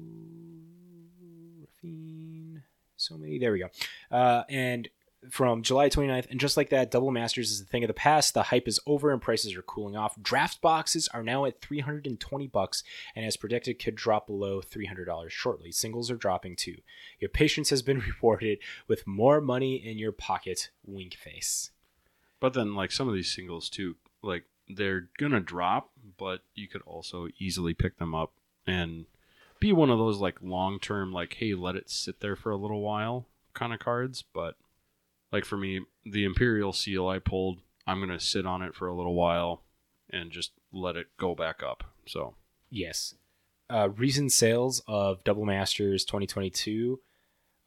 Raffine. So many. There we go. Uh, and from July 29th, and just like that, Double Masters is a thing of the past. The hype is over and prices are cooling off. Draft boxes are now at 320 bucks, and as predicted, could drop below $300 shortly. Singles are dropping too. Your patience has been rewarded with more money in your pocket. Wink face. but then like some of these singles too, like they're gonna drop, but you could also easily pick them up and be one of those like long term, like hey, let it sit there for a little while kind of cards. But like for me, the Imperial Seal I pulled, I'm gonna sit on it for a little while and just let it go back up. So Yes. Uh, recent sales of Double Masters 2022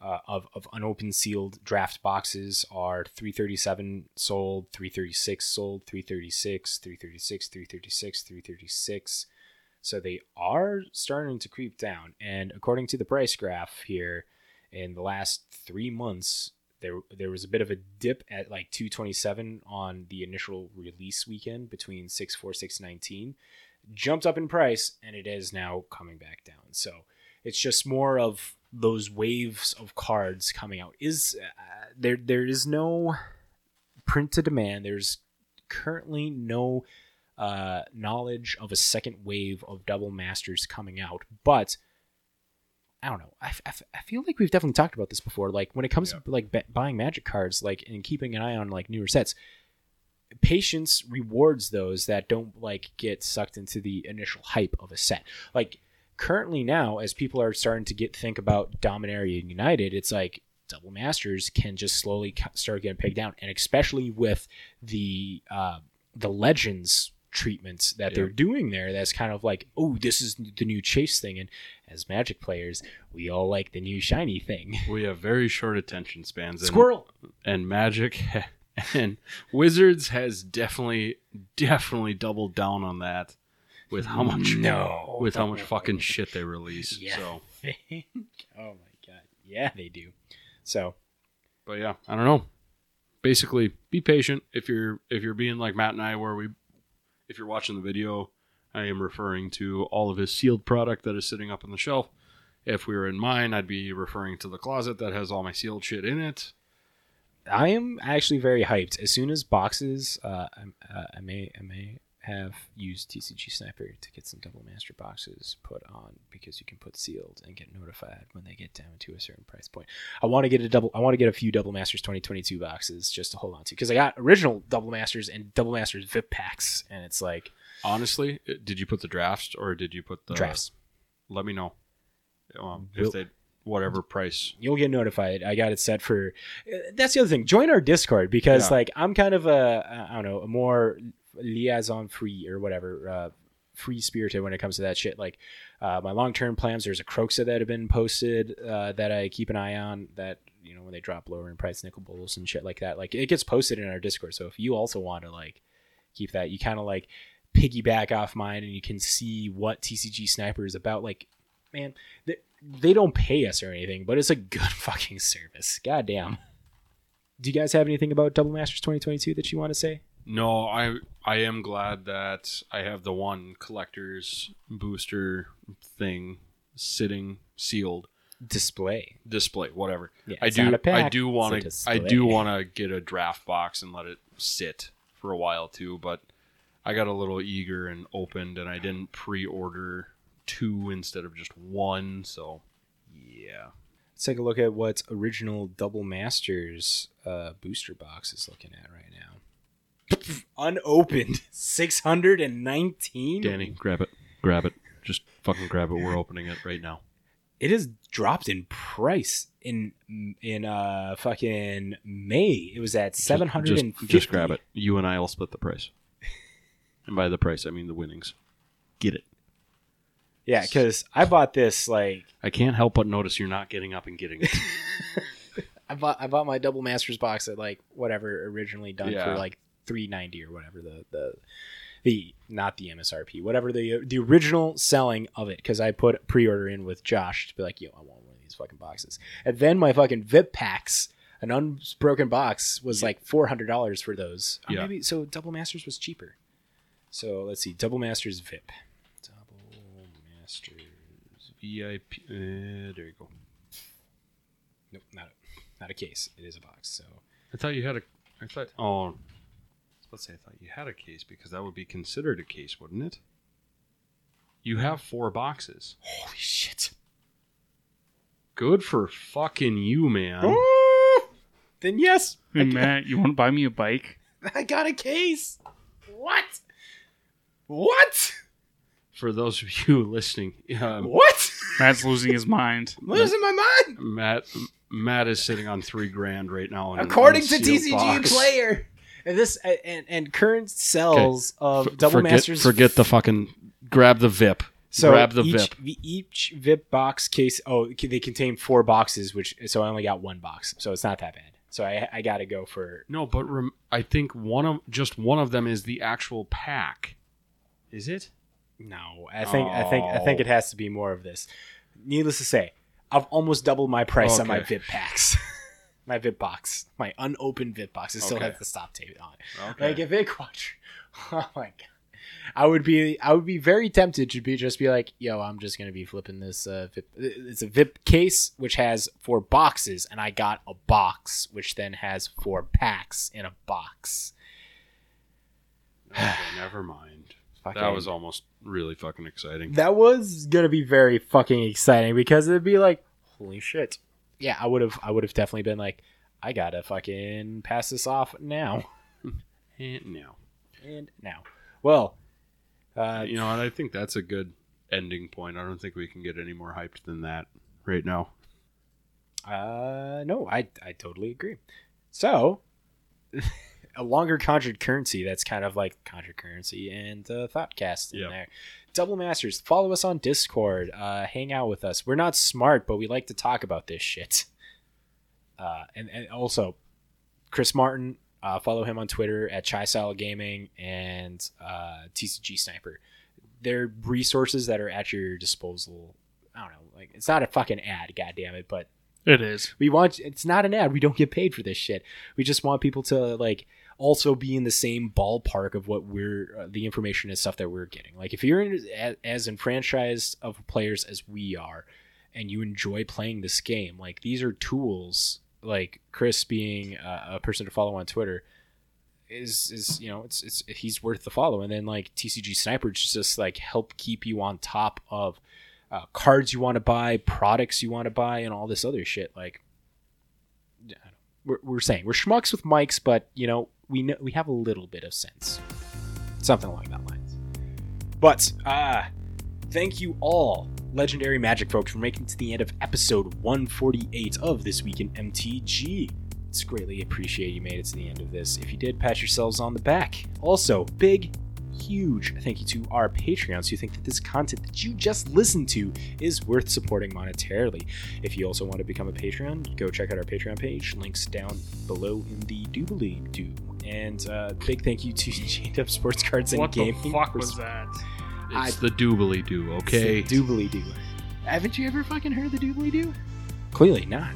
uh, of, of unopened sealed draft boxes are 337 sold, 336 sold, 336, 336, 336, 336, So they are starting to creep down. And according to the price graph here, in the last three months, there there was a bit of a dip at like 227 on the initial release weekend between 6.4 619 jumped up in price and it is now coming back down. So it's just more of those waves of cards coming out. Is uh, there there is no print to demand. There's currently no uh, knowledge of a second wave of double masters coming out but I don't know. I, f- I, f- I feel like we've definitely talked about this before. Like when it comes Yeah. to like buying magic cards, like and keeping an eye on like newer sets, patience rewards those that don't like get sucked into the initial hype of a set. Like currently now, as people are starting to get think about Dominaria and United, it's like double masters can just slowly start getting pegged down, and especially with the uh, the legends treatments that they're doing there that's kind of like oh this is the new chase thing and as magic players we all like the new shiny thing We have very short attention spans. And, squirrel and Magic and Wizards has definitely, definitely doubled down on that with how much no with how much fucking shit they release. Yeah. So, oh my god. Yeah, they do. So but yeah, I don't know. Basically, be patient. If you're if you're being like Matt and I, where we, if you're watching the video, I am referring to all of his sealed product that is sitting up on the shelf. If we were in mine, I'd be referring to the closet that has all my sealed shit in it. I am actually very hyped. As soon as boxes, uh, I, uh, I may I may have used TCG Sniper to get some double master boxes put on because you can put sealed and get notified when they get down to a certain price point. I want to get a double. I want to get a few double masters 2022 boxes just to hold on to because I got original double masters and double masters VIP packs, and it's like Honestly, uh, did you put the drafts or did you put the drafts. Let me know. Um, if they whatever price. you'll get notified. I got it set for. uh, That's the other thing. Join our Discord because Yeah. like I'm kind of a I don't know a more liaison free or whatever uh, free spirited when it comes to that shit. Like uh, my long term plans. There's a Kroxa that have been posted uh, that I keep an eye on. That you know when they drop lower in price nickel bowls and shit like that. Like it gets posted in our Discord. So if you also want to like keep that, you kind of like piggyback off mine and you can see what TCG Sniper is about. Like man, they, they don't pay us or anything, but it's a good fucking service. God damn. Do you guys have anything about Double Masters 2022 that you want to say? No, I I am glad that I have the one collector's booster thing sitting sealed Display. display whatever. Yeah, I do I do want to I do want to get a draft box and let it sit for a while too, but I got a little eager and opened and I didn't pre-order two instead of just one, so yeah. Let's take a look at what original Double Masters uh, booster box is looking at right now. Unopened, 619. Danny, grab it. Grab it. Just fucking grab it. We're opening it right now. It has dropped in price in in uh fucking May. It was at Just- 750. Just, just grab it. You and I will split the price. And by the price, I mean the winnings. Get it. Yeah, because I bought this like I can't help but notice you're not getting up and getting it. I bought I bought my double masters box at like whatever originally done Yeah. for like three ninety or whatever the the the not the MSRP whatever the the original selling of it because I put pre order in with Josh to be like yo I want one of these fucking boxes and then my fucking VIP packs an unbroken box was like four hundred dollars for those Or Yeah. maybe so double masters was cheaper so let's see double masters VIP double masters VIP. Uh, there you go. nope not a, not a case it is a box so I thought you had a. I thought. Oh. Let's say I thought you had a case because that would be considered a case, wouldn't it? You have four boxes. holy shit. Good for fucking you, man. Then yes, Hey, Matt, you want to buy me a bike? I got a case. What? What? For those of you listening, um, What? Matt's losing his mind. I'm losing my mind. Matt Matt is sitting on three grand right now. In an According to unsealed TCG box. Player, and this and and current sales of F- Double forget, Masters. Forget the fucking. Grab the VIP. so grab the each, VIP. the- Each VIP box case. Oh, they contain four boxes, which so I only got one box, so it's not that bad. So I I got to go for No, but rem- I think one of just one of them is the actual pack. Is it? No, I think I think I think it oh. has to be more of this. Needless to say, I've almost doubled my price on my VIP packs. my VIP box, my unopened VIP box, it still Okay. has the stop tape on it. Okay. Like if it quadru- oh my god, I would be I would be very tempted to be just be like, yo, I'm just gonna be flipping this. Uh, VIP. It's a VIP case which has four boxes, and I got a box which then has four packs in a box. okay, never mind. That was almost really fucking exciting. that was gonna be very fucking exciting because it'd be like, holy shit. Yeah, I would have I would have definitely been like, I gotta fucking pass this off now And now, and now. Well, uh, you know what? I think that's a good ending point. I don't think we can get any more hyped than that right now. Uh, no, I I totally agree. So, a longer conjured currency that's kind of like conjured currency and uh, thoughtcast in Yep. there. Double Masters, follow us on Discord. Uh, hang out with us. We're not smart, but we like to talk about this shit. Uh, and, and also, Chris Martin, uh, follow him on Twitter at Chai Gaming and uh, TCG Sniper. They're resources that are at your disposal. I don't know, like it's not a fucking ad, goddamn it, but It is. we want it's not an ad. We don't get paid for this shit. We just want people to like also be in the same ballpark of what we're uh, the information and stuff that we're getting. Like if you're in, as, as enfranchised of players as we are, and you enjoy playing this game, like these are tools. Like Chris being a, a person to follow on Twitter is is you know it's it's he's worth the follow. And then like TCG Sniper just like help keep you on top of uh, cards you want to buy, products you want to buy, and all this other shit. Like, we're, we're saying we're schmucks with mics, but you know we know we have a little bit of sense, something along that lines. But uh thank you all, legendary magic folks, for making it to the end of episode 148 of this week in MTG. It's greatly appreciated you made it to the end of this. If you did, pat yourselves on the back. Also, big huge thank you to our Patreons who think that this content that you just listened to is worth supporting monetarily. If you also want to become a Patreon, go check out our Patreon page. Links down below in the doobly doo. And uh, big thank you to J-Dub Sports Cards and Gaming. What the fuck for was that? It's the doobly doo, okay? Doobly doo. Haven't you ever fucking heard the doobly doo? Clearly not.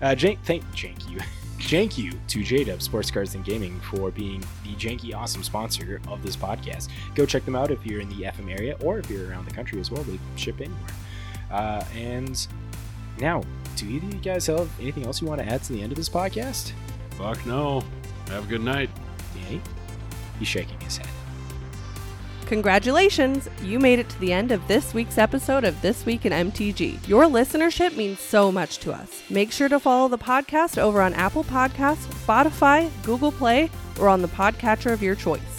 Uh, jank, thank jank you. Jank you to JDub Sports Cards and Gaming for being the janky awesome sponsor of this podcast. Go check them out if you're in the FM area or if you're around the country as well. They ship anywhere. Uh, and now, do either of you guys have anything else you want to add to the end of this podcast? Fuck no. Have a good night. Danny? He's shaking his head. Congratulations! You made it to the end of this week's episode of This Week in MTG. Your listenership means so much to us. Make sure to follow the podcast over on Apple Podcasts, Spotify, Google Play, or on the podcatcher of your choice.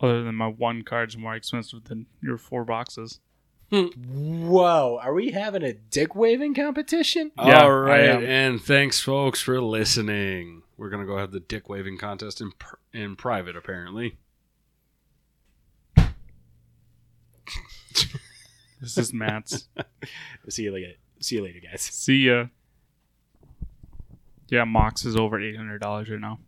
Other than my one card's more expensive than your four boxes. Whoa, are we having a dick waving competition? Yeah, All I right, and thanks, folks, for listening. We're gonna go have the dick waving contest in pr- in private, apparently. This is Matt's. See you later. See you later, guys. See ya. Yeah, Mox is over eight hundred dollars right now.